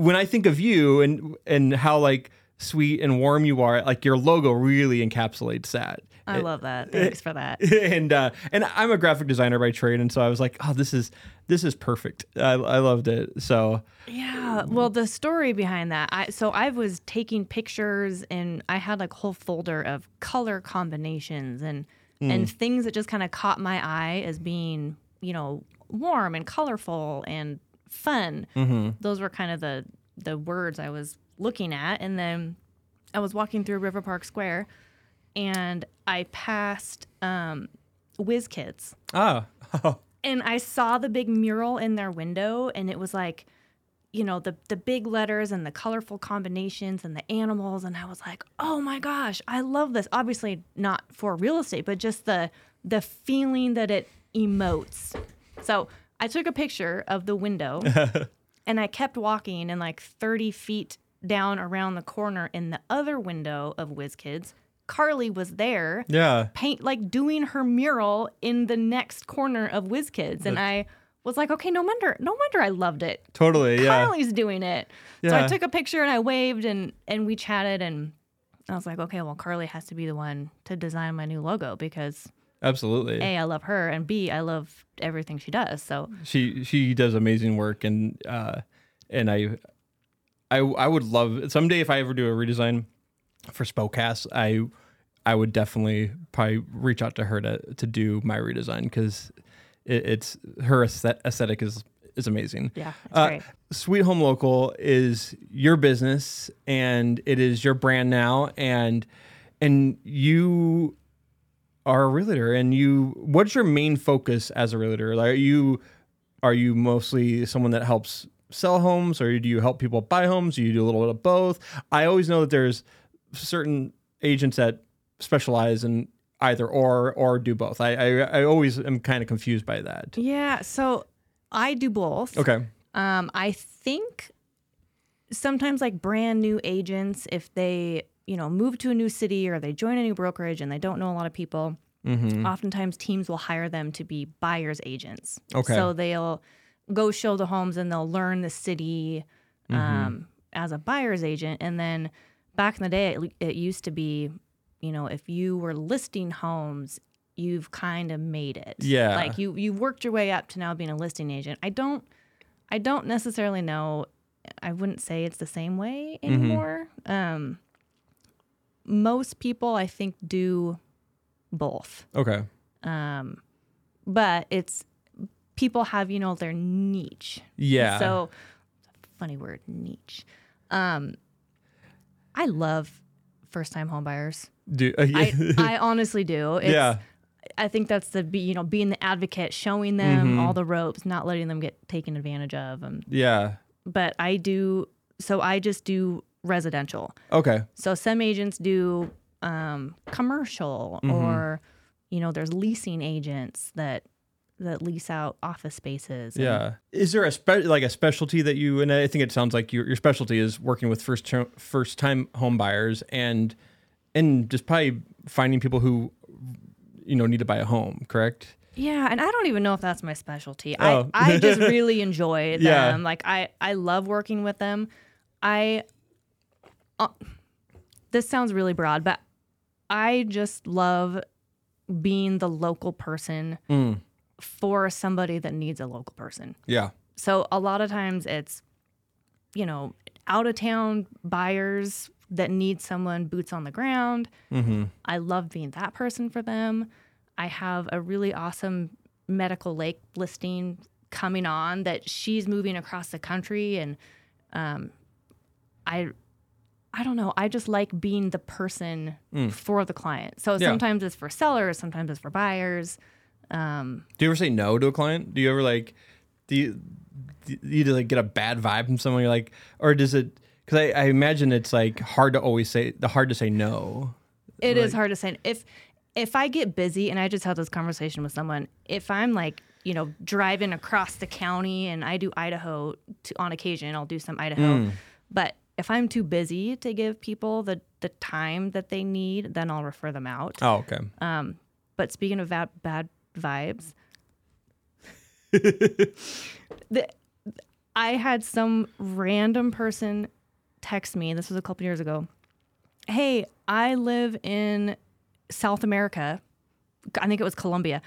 when I think of you and and how like sweet and warm you are, like your logo really encapsulates that. I love that. [laughs] Thanks for that. [laughs] and uh, and I'm a graphic designer by trade, and so I was like, oh, this is this is perfect. I, I loved it. So Yeah. Well, the story behind that, I so I was taking pictures and I had like a whole folder of color combinations and and things that just kind of caught my eye as being, you know, warm and colorful and fun. Those were kind of the the words I was looking at and then I was walking through River Park Square and I passed um Whiz Kids Oh. [laughs] and I saw the big mural in their window, and it was like, you know, the the big letters and the colorful combinations and the animals, and I was like, oh my gosh, I love this. Obviously, not for real estate, but just the the feeling that it emotes. So I took a picture of the window, [laughs] and I kept walking, and like thirty feet down around the corner in the other window of WizKids, Carly was there yeah, paint like doing her mural in the next corner of WizKids. And I was like, okay, no wonder, no wonder I loved it. totally, yeah, Carly's doing it. So I took a picture and I waved and and we chatted and I was like, okay, well, Carly has to be the one to design my new logo because absolutely. A, I love her, and B, I love everything she does. So she she does amazing work and uh and I I I would love someday if I ever do a redesign for Spokast, I I would definitely probably reach out to her to to do my redesign because it, it's her aesthetic is is amazing. yeah, Uh. Sweet Home Local is your business and it is your brand now and and you are a realtor and you what's your main focus as a realtor? Like are you are you mostly someone that helps sell homes or do you help people buy homes? Do you do a little bit of both? I always know that there's certain agents that specialize in either or or do both. I I, I always am kind of confused by that. Yeah, so I do both. Okay. Um, I think sometimes like brand new agents, if they you know move to a new city or they join a new brokerage and they don't know a lot of people, Mm-hmm. oftentimes teams will hire them to be buyers agents. Okay. So they'll go show the homes and they'll learn the city Mm-hmm. um, as a buyer's agent. And then back in the day, it, it used to be, you know, if you were listing homes, you've kind of made it. Yeah. Like you you worked your way up to now being a listing agent. I don't I don't necessarily know. I wouldn't say it's the same way Mm-hmm. anymore. Um, most people, I think, do both Okay. um, but it's people have you know their niche. Yeah. So funny word niche. Um, I love first time home buyers. do I, I honestly do. [laughs] It's, yeah. I think that's the be you know being the advocate, showing them Mm-hmm. all the ropes, not letting them get taken advantage of. Um, Yeah. but I do. So I just do residential. Okay. So some agents do um, commercial, Mm-hmm. or you know, there's leasing agents that that lease out office spaces. Yeah. Is there a spe- like a specialty that you and I think it sounds like your your specialty is working with first ter- first time home buyers and and just probably finding people who you know need to buy a home, correct? yeah, and I don't even know if that's my specialty. Oh. I I just [laughs] really enjoy them. Yeah. Like I I love working with them. I uh, this sounds really broad, but I just love being the local person Mm. for somebody that needs a local person. Yeah. So a lot of times it's, you know, out of town buyers that need someone boots on the ground. Mm-hmm. I love being that person for them. I have a really awesome Medical Lake listing coming on that she's moving across the country and um, I I don't know. I just like being the person for the client. So Yeah. sometimes it's for sellers, sometimes it's for buyers. Um, Do you ever say no to a client? Do you ever like do you do you like get a bad vibe from someone? You're like, or does it? Because I, I imagine it's like hard to always say the hard to say no. It is hard to say. If if I get busy and I just had this conversation with someone, if I'm like, you know, driving across the county and I do Idaho to, on occasion, I'll do some Idaho. But if I'm too busy to give people the the time that they need, then I'll refer them out. Oh, okay. Um, but speaking of bad, bad vibes, [laughs] the, I had some random person text me. This was a couple years ago. Hey, I live in South America. I think it was Colombia.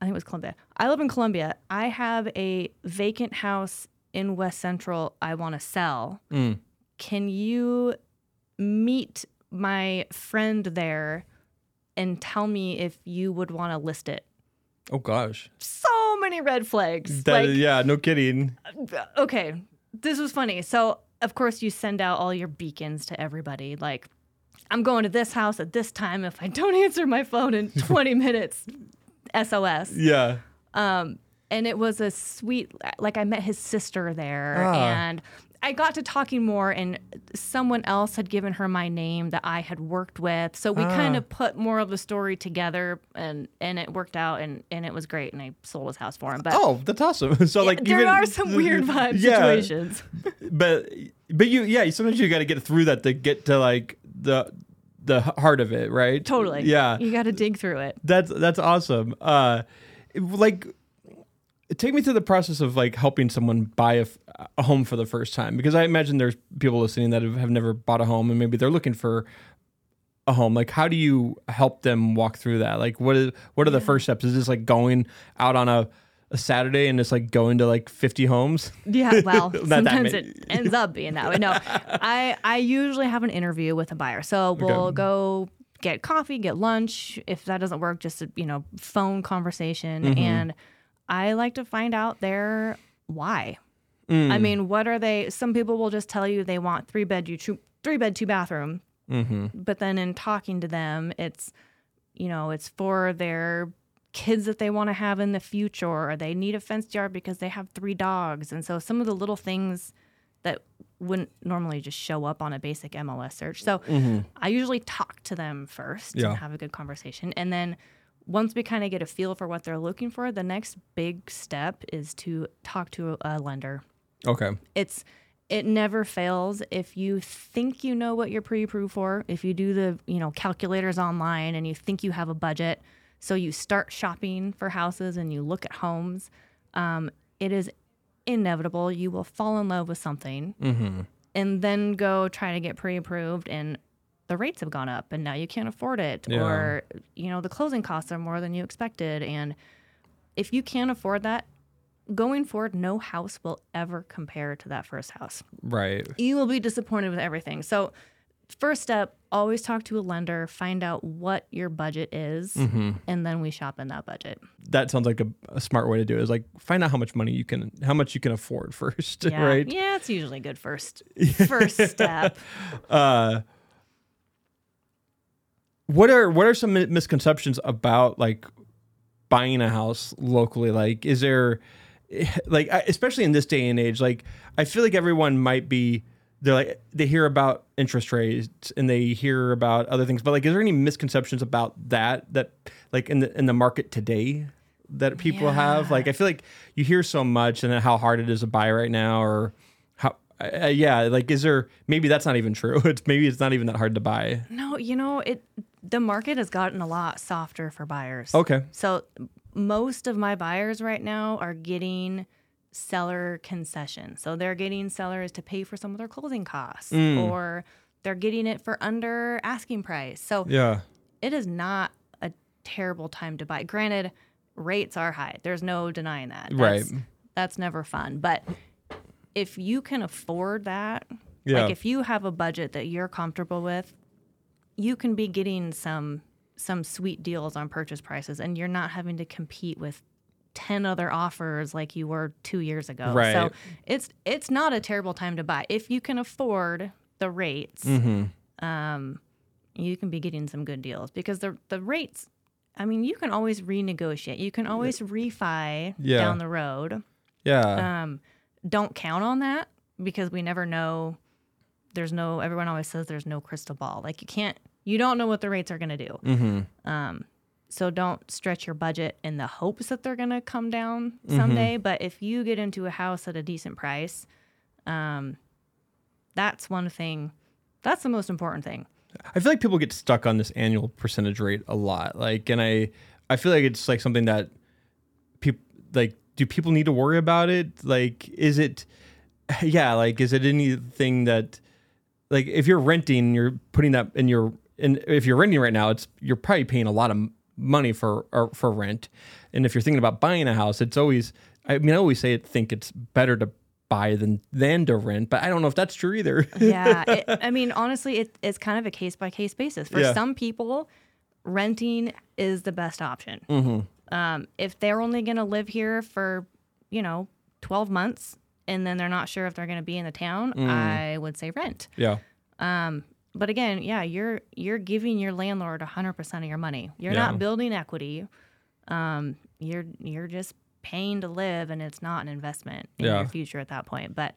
I think it was Colombia. I live in Colombia. I have a vacant house in West Central I want to sell. Mm. Can you meet my friend there and tell me if you would want to list it? Oh gosh. So many red flags. That, like, yeah, no kidding. okay, this was funny. So, of course, you send out all your beacons to everybody. Like, I'm going to this house at this time. If I [laughs] don't answer my phone in [laughs] 20 minutes, SOS. Yeah. Um, and it was a sweet, like, I met his sister there, Ah. and I got to talking more, and someone else had given her my name that I had worked with. So we kind Ah. of put more of the story together, and and it worked out, and and it was great, and I sold his house for him. But Oh, that's awesome. [laughs] So like there even, are some weird [laughs] vibe Yeah. [laughs] situations. But but you yeah, sometimes you got to get through that to get to like the the heart of it, right? Totally. Yeah. You got to dig through it. That's that's awesome. Uh, like, take me through the process of like helping someone buy a, f- a home for the first time because I imagine there's people listening that have, have never bought a home and maybe they're looking for a home. Like, how do you help them walk through that? Like, what is what are the first steps? Is this like going out on a a Saturday and just like going to like 50 homes? Yeah, well, [laughs] sometimes it ends up being that way. No, [laughs] I I usually have an interview with a buyer, so we'll go get coffee, get lunch. If that doesn't work, just a you know phone conversation, Mm-hmm. and I like to find out their why. Mm. I mean, what are they? Some people will just tell you they want three bed, you two, three bed, two bathroom, Mm-hmm. but then in talking to them, it's you know it's for their kids that they want to have in the future or they need a fenced yard because they have three dogs and so some of the little things that wouldn't normally just show up on a basic MLS search. So I usually talk to them first Yeah. and have a good conversation and then once we kind of get a feel for what they're looking for, the next big step is to talk to a lender. Okay. it's it never fails. If you think you know what you're pre-approved for if you do the you know calculators online and you think you have a budget so you start shopping for houses and you look at homes um, it is inevitable you will fall in love with something and then go try to get pre-approved and the rates have gone up and now you can't afford it Yeah. or you know the closing costs are more than you expected and if you can't afford that going forward no house will ever compare to that first house Right. you will be disappointed with everything so first step always talk to a lender find out what your budget is Mm-hmm. and then we shop in that budget That sounds like a, a smart way to do it. Is like find out how much money you can, how much you can afford [laughs] first, yeah right? yeah it's usually a good first [laughs] first step Uh, what are what are some misconceptions about like buying a house locally? Like, is there like especially in this day and age? Like, I feel like everyone might be they're like they hear about interest rates and they hear about other things, but like, is there any misconceptions about that that like in the in the market today? That people have, like, I feel like you hear so much and how hard it is to buy right now, or how, uh, yeah, like, is there maybe that's not even true? [laughs] It's maybe it's not even that hard to buy. no you know it the market has gotten a lot softer for buyers Okay. So most of my buyers right now are getting seller concession. So they're getting sellers to pay for some of their closing costs mm. or they're getting it for under asking price. So Yeah. it is not a terrible time to buy. Granted, rates are high. There's no denying that. Right. That's, that's never fun. But if you can afford that, Yeah. like if you have a budget that you're comfortable with, you can be getting some some sweet deals on purchase prices and you're not having to compete with 10 other offers like you were 2 years ago. Right. So it's it's not a terrible time to buy if you can afford the rates. Mm-hmm. Um you can be getting some good deals because the the rates I mean, you can always renegotiate. You can always refi Yeah. down the road. Yeah. Um, don't count on that because we never know. There's no. Everyone always says there's no crystal ball. Like you can't. You don't know what the rates are going to do. mm-hmm. Um, so don't stretch your budget in the hopes that they're going to come down Mm-hmm. someday. But if you get into a house at a decent price, um, that's one thing. That's the most important thing. I feel like people get stuck on this annual percentage rate a lot. Like, and I, I feel like it's like something that people like. Do people need to worry about it? Like, is it, [laughs] yeah, like, is it anything that, like, if you're renting, you're putting that in your, and if you're renting right now, it's you're probably paying a lot of money for or for rent, and if you're thinking about buying a house, it's always, I mean, I always say, it think it's better to buy than than to rent, but I don't know if that's true either. [laughs] yeah, [laughs] it, I mean, honestly, it, it's kind of a case by case basis. For Yeah. some people, renting is the best option. Mm-hmm. Um, if they're only going to live here for, you know, 12 months and then they're not sure if they're going to be in the town, Mm. I would say rent. yeah. But again, yeah, you're you're giving your landlord 100% of your money. You're Yeah. not building equity. Um, you're you're just paying to live and it's not an investment in Yeah. your future at that point. But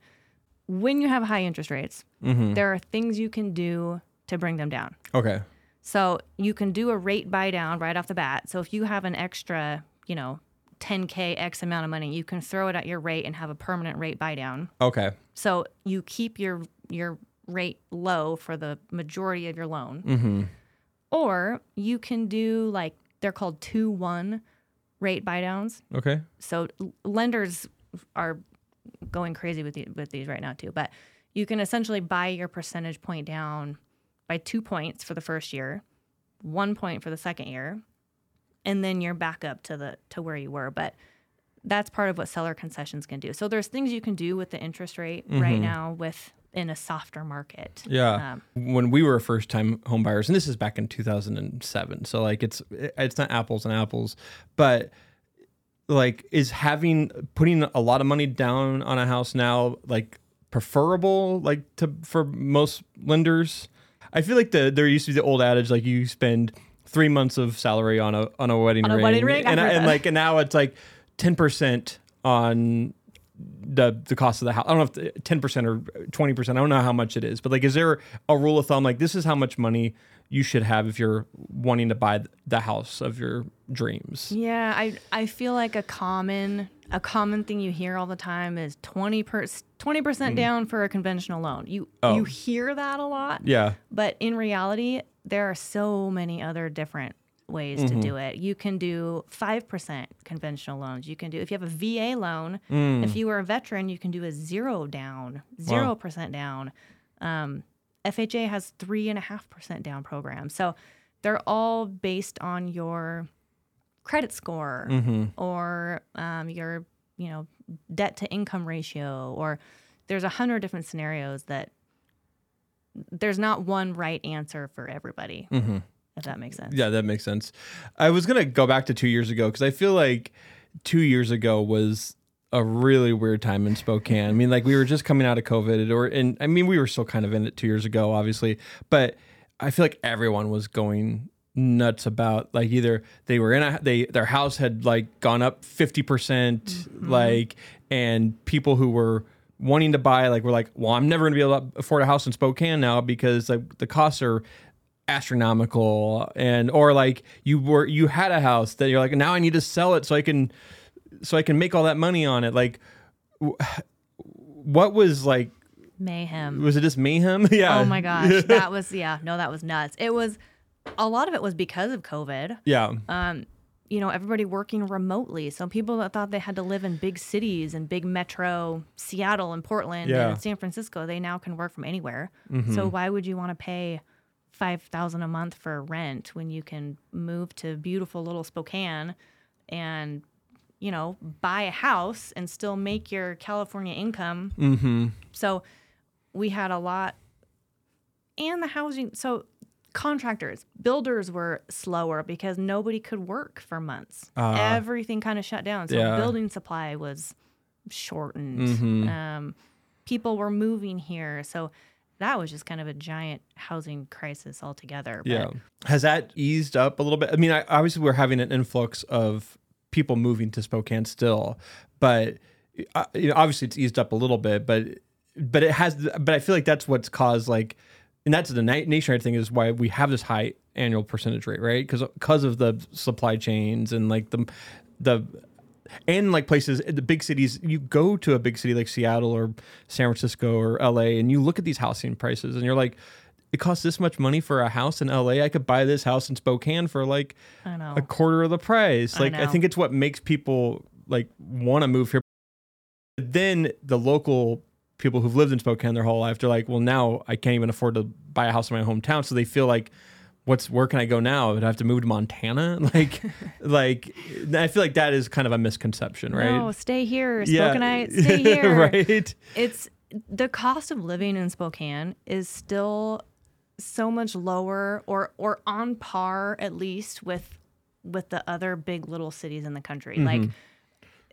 when you have high interest rates, Mm-hmm. there are things you can do to bring them down. Okay. So you can do a rate buy down right off the bat. So if you have an extra, you know, 10k x amount of money, you can throw it at your rate and have a permanent rate buy down. Okay. So you keep your your rate low for the majority of your loan. Mm-hmm. Or you can do like they're called 2-1 rate buy downs. Okay. So l- lenders are going crazy with the, with these right now too. But you can essentially buy your percentage point down by two points for the first year, one point for the second year, and then you're back up to the to where you were. But that's part of what seller concessions can do. So there's things you can do with the interest rate right now with in a softer market. Yeah. Um, when we were first time home buyers, and this is back in 2007. So like it's it's not apples and apples, but like is having putting a lot of money down on a house now like preferable like to for most lenders? I feel like the there used to be the old adage like you spend three months of salary on a on a wedding On a ring, wedding ring? And, I- and like and now it's like ten percent on the the cost of the house. I don't know if ten percent or twenty percent. I don't know how much it is, but like, is there a rule of thumb? Like, this is how much money you should have if you're wanting to buy the house of your dreams. Yeah, I I feel like a common a common thing you hear all the time is 20 per 20% mm-hmm. down for a conventional loan. You Oh. you hear that a lot, Yeah. but in reality there are so many other different ways to do it. You can do 5% conventional loans. You can do if you have a VA loan, if you are a veteran, you can do a zero down, 0% down. Um, FHA has three and a half percent down program. So they're all based on your credit score or um, your you know debt to income ratio or there's a hundred different scenarios that there's not one right answer for everybody if that makes sense Yeah, that makes sense. I was gonna go back to two years ago because I feel like two years ago was a really weird time in Spokane. I mean, like we were just coming out of COVID, or and I mean we were still kind of in it two years ago, obviously, but I feel like everyone was going nuts about like either they were in a they their house had like gone up 50% mm-hmm. like and people who were wanting to buy like were like well i'm never going to be able to afford a house in spokane now because like the costs are astronomical and or like you were you had a house that you're like now i need to sell it so i can so i can make all that money on it like wh- [sighs] what was like mayhem was it just mayhem [laughs] yeah oh my gosh [laughs] that was yeah no that was nuts it was a lot of it was because of covid yeah um, you know, everybody working remotely. So people that thought they had to live in big cities and big metro, Seattle and Portland Yeah. and San Francisco, they now can work from anywhere. Mm-hmm. So why would you want to pay five thousand a month for rent when you can move to beautiful little Spokane and you know buy a house and still make your California income? mm-hmm So we had a lot, and the housing. So contractors, builders were slower because nobody could work for months. Ah. Everything kind of shut down. So Yeah. building supply was shortened. Mhm. Um, people were moving here. So that was just kind of a giant housing crisis altogether. But Yeah. Has that eased up a little bit? I mean, I, obviously we're having an influx of people moving to Spokane still, but uh, you know, obviously it's eased up a little bit, but but it has. But I feel like that's what's caused like, and that's the na- nationwide thing is why we have this high annual percentage rate, right? Because because of the supply chains and like the the and like places eh, the big cities you go to a big city like seattle or san francisco or la and you look at these housing prices and you're like it costs this much money for a house in LA. I could buy this house in Spokane for like a quarter of the price. Like I, know. think it's what makes people like want to move here. But then the local people who've lived in Spokane their whole life, they're like, well, now I can't even afford to buy a house in my hometown. So they feel like, what's where can I go now? Would I have to move to Montana? [laughs] Like, [laughs] like I feel like that is kind of a misconception, right? No, stay here, Yeah. Stay [laughs] here. right. It's the cost of living in Spokane is still so much lower or or on par at least with with the other big little cities in the country. Mm-hmm. Like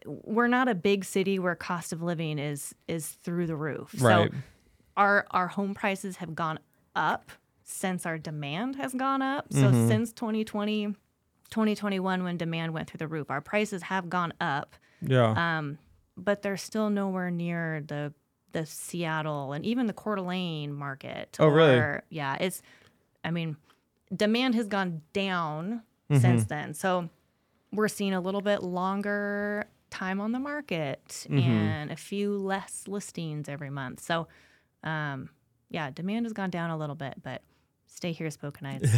we're not a big city where cost of living is is through the roof. Right. So our our home prices have gone up since our demand has gone up. So since 2020 2021 when demand went through the roof, our prices have gone up Yeah. um, but they're still nowhere near the the Seattle and even the Coeur d'Alene market. Oh, really? Yeah, it's. I mean, demand has gone down Mm-hmm. since then, so we're seeing a little bit longer time on the market Mm-hmm. and a few less listings every month. So, um, yeah, demand has gone down a little bit, but stay here, Spokanites.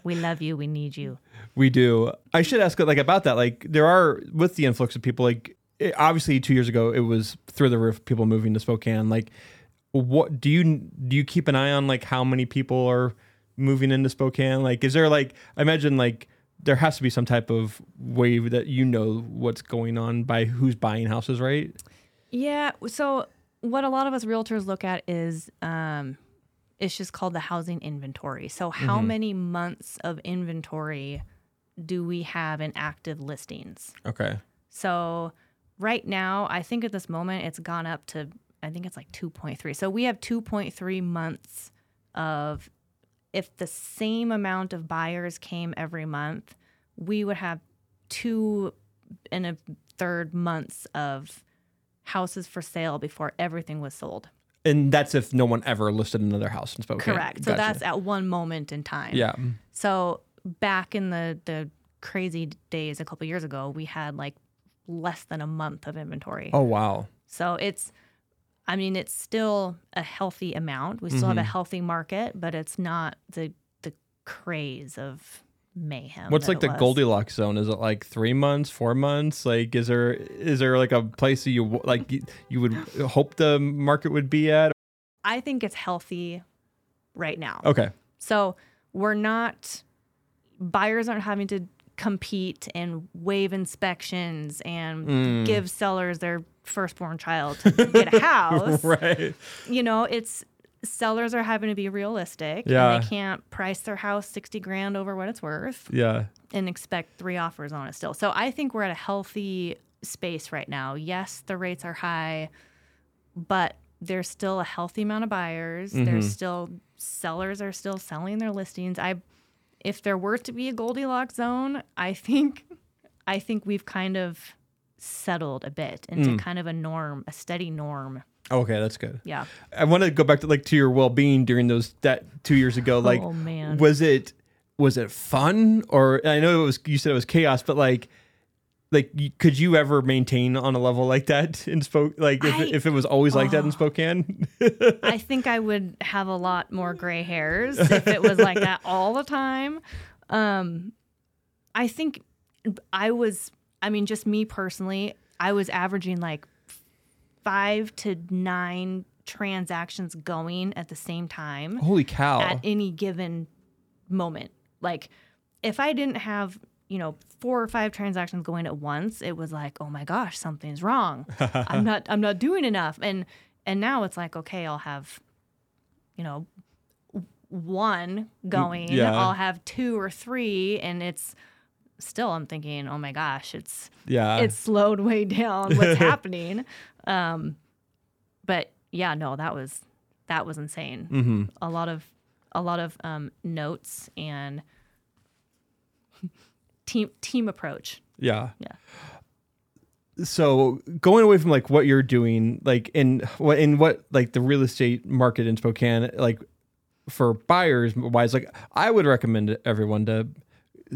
[laughs] we love you. We need you. We do. I should ask like about that. Like there are with the influx of people. Like it, obviously, two years ago it was through the roof. People moving to Spokane. Like, what do you do? You keep an eye on like how many people are moving into Spokane? Like, is there like I imagine like there has to be some type of wave that you know what's going on by who's buying houses, right? Yeah. So what a lot of us realtors look at is um, it's just called the housing inventory. So how mm-hmm. many months of inventory do we have in active listings? Okay. So right now, I think at this moment it's gone up to I think it's like 2.3. So we have 2.3 months of if the same amount of buyers came every month, we would have two and a third months of houses for sale before everything was sold. And that's if no one ever listed another house in Spokane. Correct. So Gotcha. that's at one moment in time. yeah. So back in the the crazy days a couple years ago, we had like less than a month of inventory. Oh wow. So it's, I mean, it's still a healthy amount. We still have Mm-hmm. a healthy market, but it's not the the craze of mayhem. What's like the was. Goldilocks zone? Is it like three months, four months? Like, is there is there like a place that you like you, you would hope the market would be at? I think it's healthy right now. Okay, So we're not buyers aren't having to compete and waive inspections and Mm. give sellers their firstborn child to get a [laughs] house. right. you know, it's sellers are having to be realistic. Yeah. And they can't price their house 60 grand over what it's worth Yeah, and expect three offers on it still. So I think we're at a healthy space right now. Yes, the rates are high, but there's still a healthy amount of buyers. Mm-hmm. There's still sellers are still selling their listings. I if there were to be a Goldilocks zone, I think I think we've kind of settled a bit into Mm. kind of a norm, a steady norm. Okay, that's good. Yeah. I want to go back to like to your well being during those that two years ago. Like, oh man. was it was it fun or I know it was you said it was chaos, but like. Like, could you ever maintain on a level like that in Spoke? Like, if, I- if it was always like that in Spokane? I [laughs] think I would have a lot more gray hairs if it was like that all the time. Um, I think I was, I mean, just me personally, I was averaging like five to nine transactions going at the same time Holy cow! at any given moment. Like, if I didn't have, you know, four or five transactions going at once, it was like, oh my gosh, something's wrong. [laughs] I'm not, I'm not doing enough. And and now it's like, okay, I'll have, you know, one going. yeah. I'll have two or three, and it's still. I'm thinking, oh my gosh, it's yeah, it's slowed way [laughs] down. What's [laughs] happening? Um, but yeah, no, that was that was insane. mm-hmm. A lot of a lot of um, notes and [laughs] team team approach. Yeah. Yeah. So going away from like what you're doing, like in what in what like the real estate market in Spokane, like for buyers wise, like I would recommend everyone to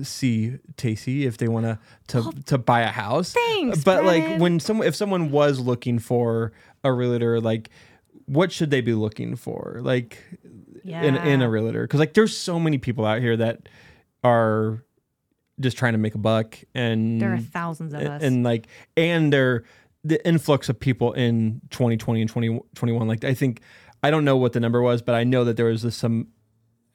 see Taci if they want to to to buy a house. Thanks, But like when someone if someone was looking for a realtor, like what should they be looking for? Like in in a realtor because like there's so many people out here that are just trying to make a buck and There are thousands of and, us. and like and they're the influx of people in 2020 and 2021 like i think i don't know what the number was but i know that there was this, some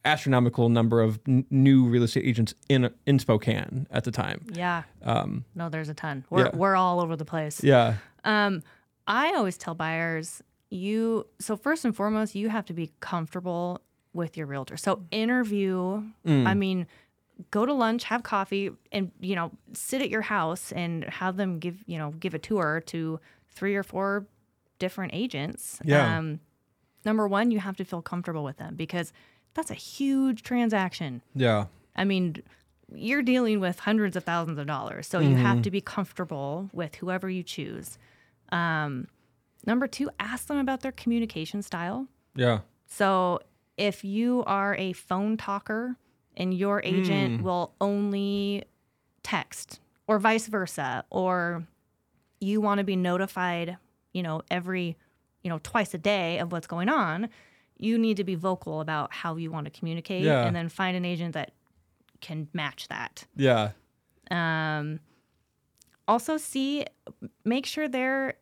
astronomical number of n- new real estate agents in in spokane at the time yeah. um No, there's a ton. We're Yeah. we're all over the place. yeah Um, I always tell buyers, you so first and foremost, you have to be comfortable with your realtor. So interview. Mm. I mean, go to lunch, have coffee, and you know, sit at your house and have them give you know give a tour to three or four different agents. Yeah. Um, number one, you have to feel comfortable with them because that's a huge transaction. yeah I mean, you're dealing with hundreds of thousands of dollars. So you have to be comfortable with whoever you choose. Um, number two, ask them about their communication style. yeah So if you are a phone talker and your agent will only text or vice versa, or you want to be notified, you know, every, you know, twice a day of what's going on, you need to be vocal about how you want to communicate Yeah. and then find an agent that can match that. yeah Um, also, see, make sure they're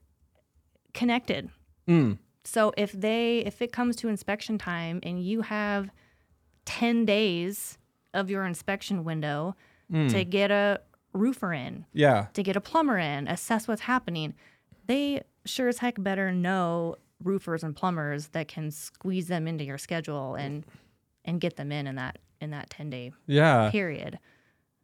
connected. mm. So if they if it comes to inspection time and you have 10 days of your inspection window to get a roofer in, yeah to get a plumber in, assess what's happening, they sure as heck better know roofers and plumbers that can squeeze them into your schedule and and get them in in that in that 10 day yeah. period.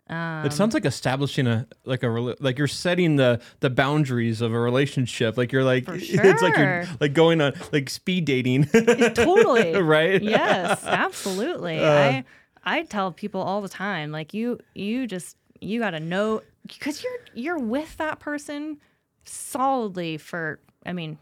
it sounds like establishing a like a like you're setting the the boundaries of a relationship. Like you're like For [laughs] it's like you're like going on like speed dating. [laughs] Totally. [laughs] Right? Yes absolutely. Uh. I i tell people all the time like you you just you got to know because you're you're with that person solidly for i mean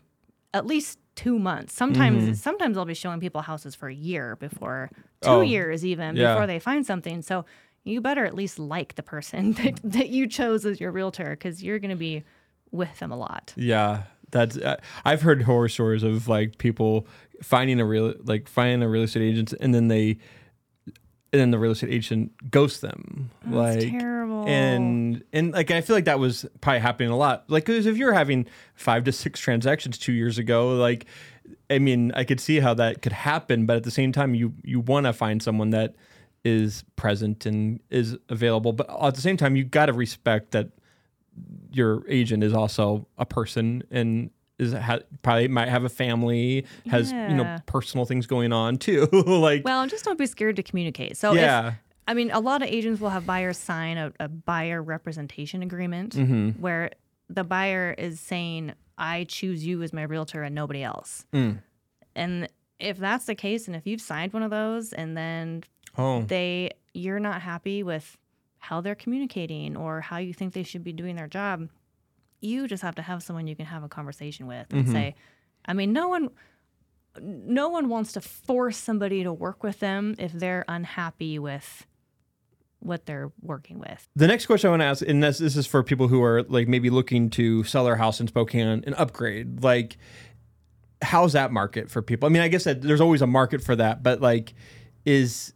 at least two months sometimes sometimes i'll be showing people houses for a year before two Oh, years even yeah. before they find something so you better at least like the person [laughs] that, that you chose as your realtor because you're going to be with them a lot Yeah, that's. Uh, I've heard horror stories of like people finding a real like finding a real estate agent and then they and then the real estate agent ghosts them. That's like terrible. and and like I feel like that was probably happening a lot. Like because if you're having five to six transactions two years ago, like I mean, I could see how that could happen, but at the same time, you you want to find someone that is present and is available, but at the same time, you got to respect that your agent is also a person and is ha- probably might have a family, has you know personal things going on too. [laughs] like well just don't be scared to communicate so if, yeah, I mean, a lot of agents will have buyers sign a, a buyer representation agreement Mm-hmm. where the buyer is saying, I choose you as my realtor and nobody else. Mm. And if that's the case, and if you've signed one of those and then oh they you're not happy with how they're communicating or how you think they should be doing their job, you just have to have someone you can have a conversation with and mm-hmm. say, I mean, no one no one wants to force somebody to work with them if they're unhappy with what they're working with. The next question I want to ask, and this, this is for people who are like maybe looking to sell their house in Spokane and upgrade. Like, how's that market for people? I mean, I guess that there's always a market for that, but like, is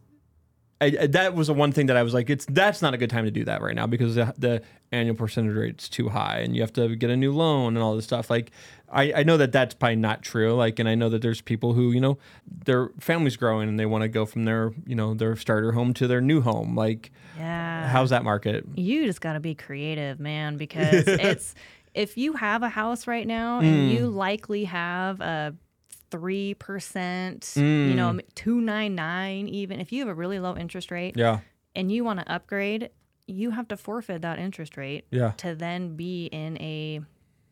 I, I- that was the one thing that I was like, it's that's not a good time to do that right now because the, the annual percentage rate's too high, and you have to get a new loan and all this stuff. Like, I, I know that that's probably not true. Like, and I know that there's people who you know their family's growing and they want to go from their you know their starter home to their new home. Like, Yeah. how's that market? you just got to be creative, man, because [laughs] it's if you have a house right now and you mm. likely have a three percent, you know, two nine nine, even if you have a really low interest rate Yeah. and you want to upgrade, you have to forfeit that interest rate Yeah. to then be in a,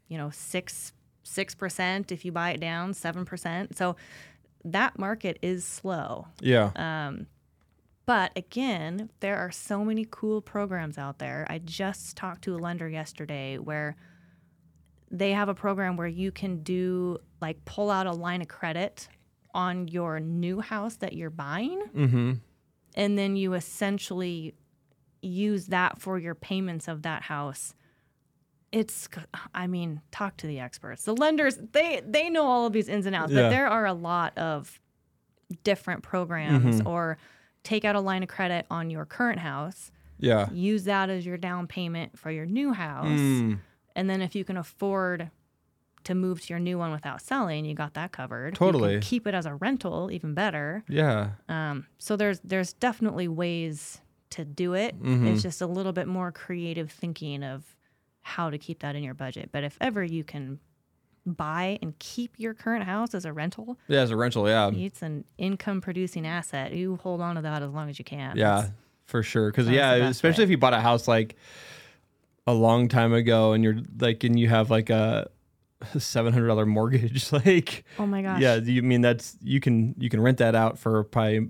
you know, six six percent if you buy it down, seven percent. So that market is slow. Yeah. Um, but again, there are so many cool programs out there. I just talked to a lender yesterday where they have a program where you can do like pull out a line of credit on your new house that you're buying, mm-hmm. and then you essentially use that for your payments of that house. It's, I mean, talk to the experts. The lenders, they they know all of these ins and outs, Yeah. but there are a lot of different programs Mm-hmm. or take out a line of credit on your current house, Yeah. use that as your down payment for your new house. Mm, And then if you can afford to move to your new one without selling, you got that covered. You can Totally. keep it as a rental, even better. yeah. Um, so there's there's definitely ways to do it. Mm-hmm. It's just a little bit more creative thinking of how to keep that in your budget. But if ever you can buy and keep your current house as a rental, Yeah, as a rental, yeah. it's an income producing asset. You hold on to that as long as you can. Yeah, for sure. Because That's yeah, especially way. if you bought a house like a long time ago, and you're like, and you have like a seven hundred dollar mortgage, [laughs] like Oh my gosh. yeah, you mean that's you can you can rent that out for probably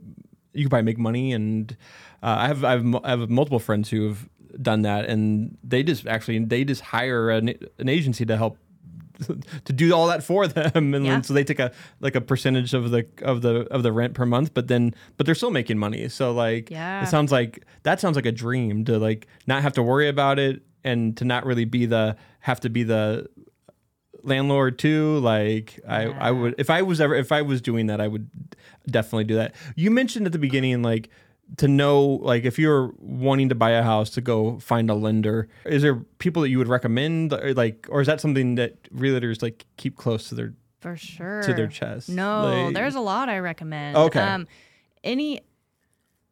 you can probably make money, and uh, I have I have I have multiple friends who have done that, and they just actually they just hire an, an agency to help [laughs] to do all that for them and Yeah. then, so they take a like a percentage of the of the of the rent per month but then but they're still making money so like Yeah. it sounds like that sounds like a dream to like not have to worry about it and to not really be the have to be the landlord too like i i would if i was ever if i was doing that i would definitely do that you mentioned at the beginning like to know like if you're wanting to buy a house to go find a lender is there people that you would recommend or like or is that something that realtors like keep close to their For sure. to their chest No, Like- there's a lot I recommend. Okay. Um, any,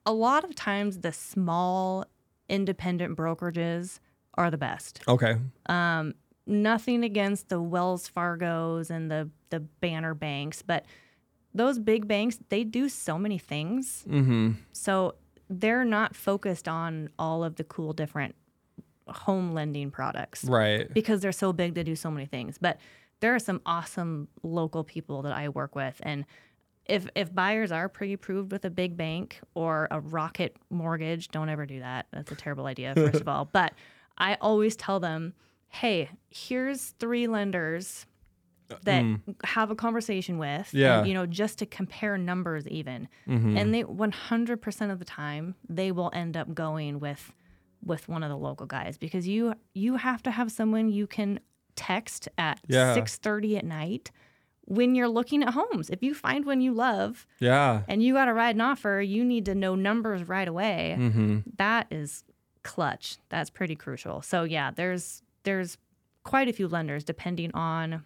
a lot of times the small independent brokerages are the best. okay Um, nothing against the Wells Fargo's and the the banner banks, but those big banks they do so many things. mm-hmm So they're not focused on all of the cool different home lending products right because they're so big they do so many things. But there are some awesome local people that I work with, and if if buyers are pre-approved with a big bank or a Rocket Mortgage, don't ever do that. That's a terrible idea, first of [laughs] all. But I always tell them, hey, here's three lenders that have a conversation with, and, Yeah. you know, just to compare numbers even. Mm-hmm. And they 100% of the time they will end up going with with one of the local guys because you you have to have someone you can text at Yeah. 6:30 at night when you're looking at homes. If you find one you love yeah and you got to write an offer, you need to know numbers right away. mm-hmm That is clutch. That's pretty crucial. So yeah, there's there's quite a few lenders depending on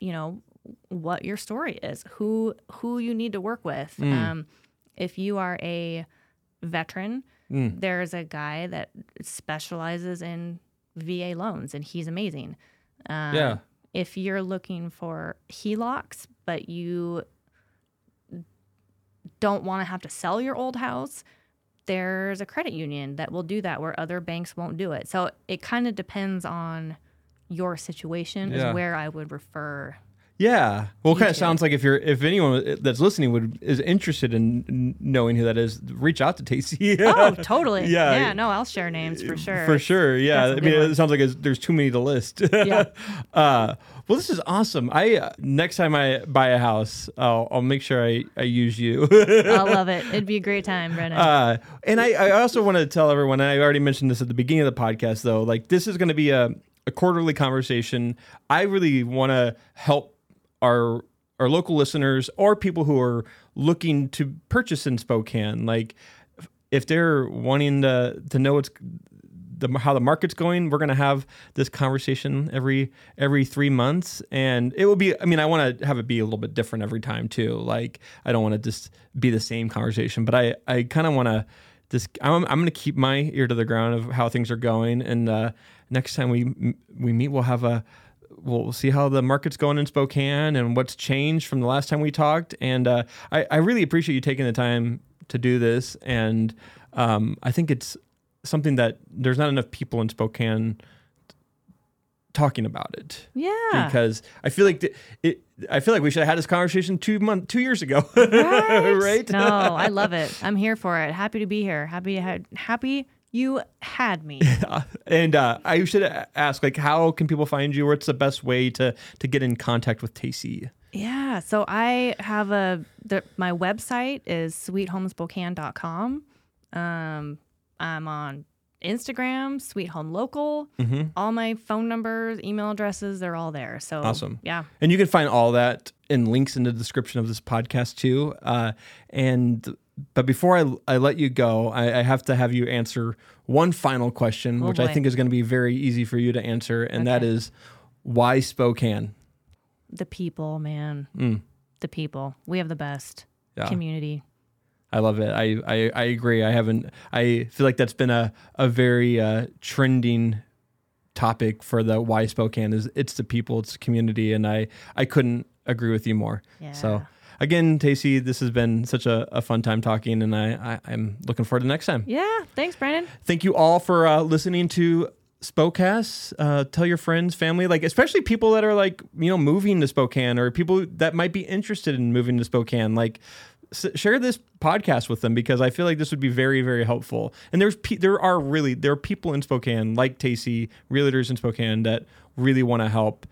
you know what your story is, who who you need to work with. Mm. Um, if you are a veteran, Mm. there's a guy that specializes in VA loans, and he's amazing. Um, Yeah. If you're looking for HELOCs, but you don't want to have to sell your old house, there's a credit union that will do that where other banks won't do it. So it kind of depends on your situation Yeah. is where I would refer. Yeah. Well, it kind of sounds like if you're if anyone that's listening would is interested in knowing who that is, reach out to Taci. [laughs] Oh, totally. Yeah. Yeah, no, I'll share names for sure. For sure. Yeah. I mean, one. it sounds like it's, there's too many to list. [laughs] Yeah. uh, well, this is awesome. I uh, next time I buy a house, I'll, I'll make sure I, I use you. I love [laughs] it. It'd be a great time, Brennan. Uh, and I, I also want to tell everyone, and I already mentioned this at the beginning of the podcast, though, like this is going to be a, a quarterly conversation. I really want to help our our local listeners or people who are looking to purchase in Spokane. Like if they're wanting to to know what's the how the market's going, we're going to have this conversation every every three months, and it will be. I mean, I want to have it be a little bit different every time too. Like I don't want to just be the same conversation, but I I kind of want to just. I'm I'm going to keep my ear to the ground of how things are going, and uh, next time we we meet, we'll have a. We'll see how the market's going in Spokane and what's changed from the last time we talked. And uh, I, I really appreciate you taking the time to do this. And um, I think it's something that there's not enough people in Spokane talking about it yeah. because I feel like th- it. I feel like we should have had this conversation two month, two years ago, [laughs] Right? right? No, I love it. I'm here for it. Happy to be here. Happy to have happy you had me. [laughs] and uh, I should ask, like, how can people find you? What's the best way to to get in contact with Taci? Yeah. So I have a the, my website is sweethomespokane.com. Um, I'm on Instagram, Sweet Home Local. All my phone numbers, email addresses, they're all there. So Awesome. Yeah. And you can find all that in links in the description of this podcast too. Uh, and but before I, I let you go, I, I have to have you answer one final question, Oh, which I think is going to be very easy for you to answer, and that Okay. is why Spokane? The people, man. The people. We have the best Yeah. community. I love it. I, I, I agree. I haven't. I feel like that's been a a very uh, trending topic for the why Spokane is it's the people, it's the community, and I I couldn't agree with you more. So Yeah. Again, Taci, this has been such a, a fun time talking, and I, I I'm looking forward to next time. Yeah. Thanks, Brandon. Thank you all for uh, listening to Spokast. Uh, tell your friends, family, like especially people that are like you know moving to Spokane or people that might be interested in moving to Spokane. Like s- share this podcast with them because I feel like this would be very very helpful. And there's pe- there are really there are people in Spokane like Taci, realtors in Spokane that really want to help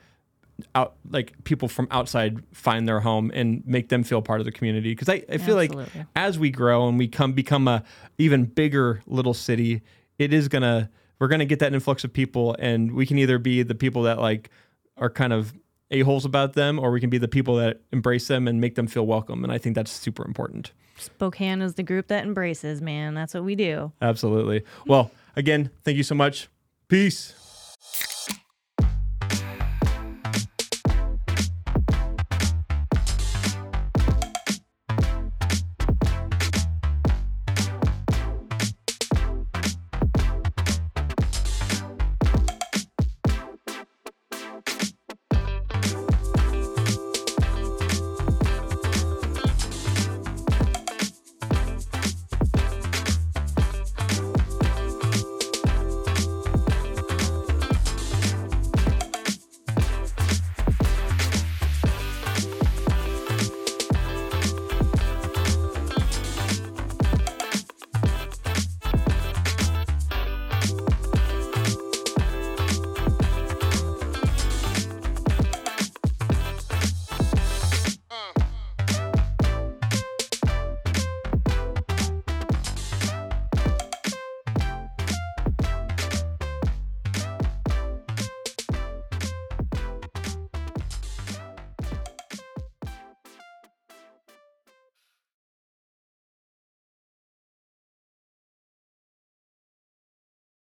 out like people from outside find their home and make them feel part of the community because I, I feel like Absolutely. as we grow and we come become a even bigger little city it is gonna we're gonna get that influx of people and we can either be the people that like are kind of a-holes about them or we can be the people that embrace them and make them feel welcome and i think that's super important Spokane is the group that embraces, man. That's what we do. absolutely well again thank you so much peace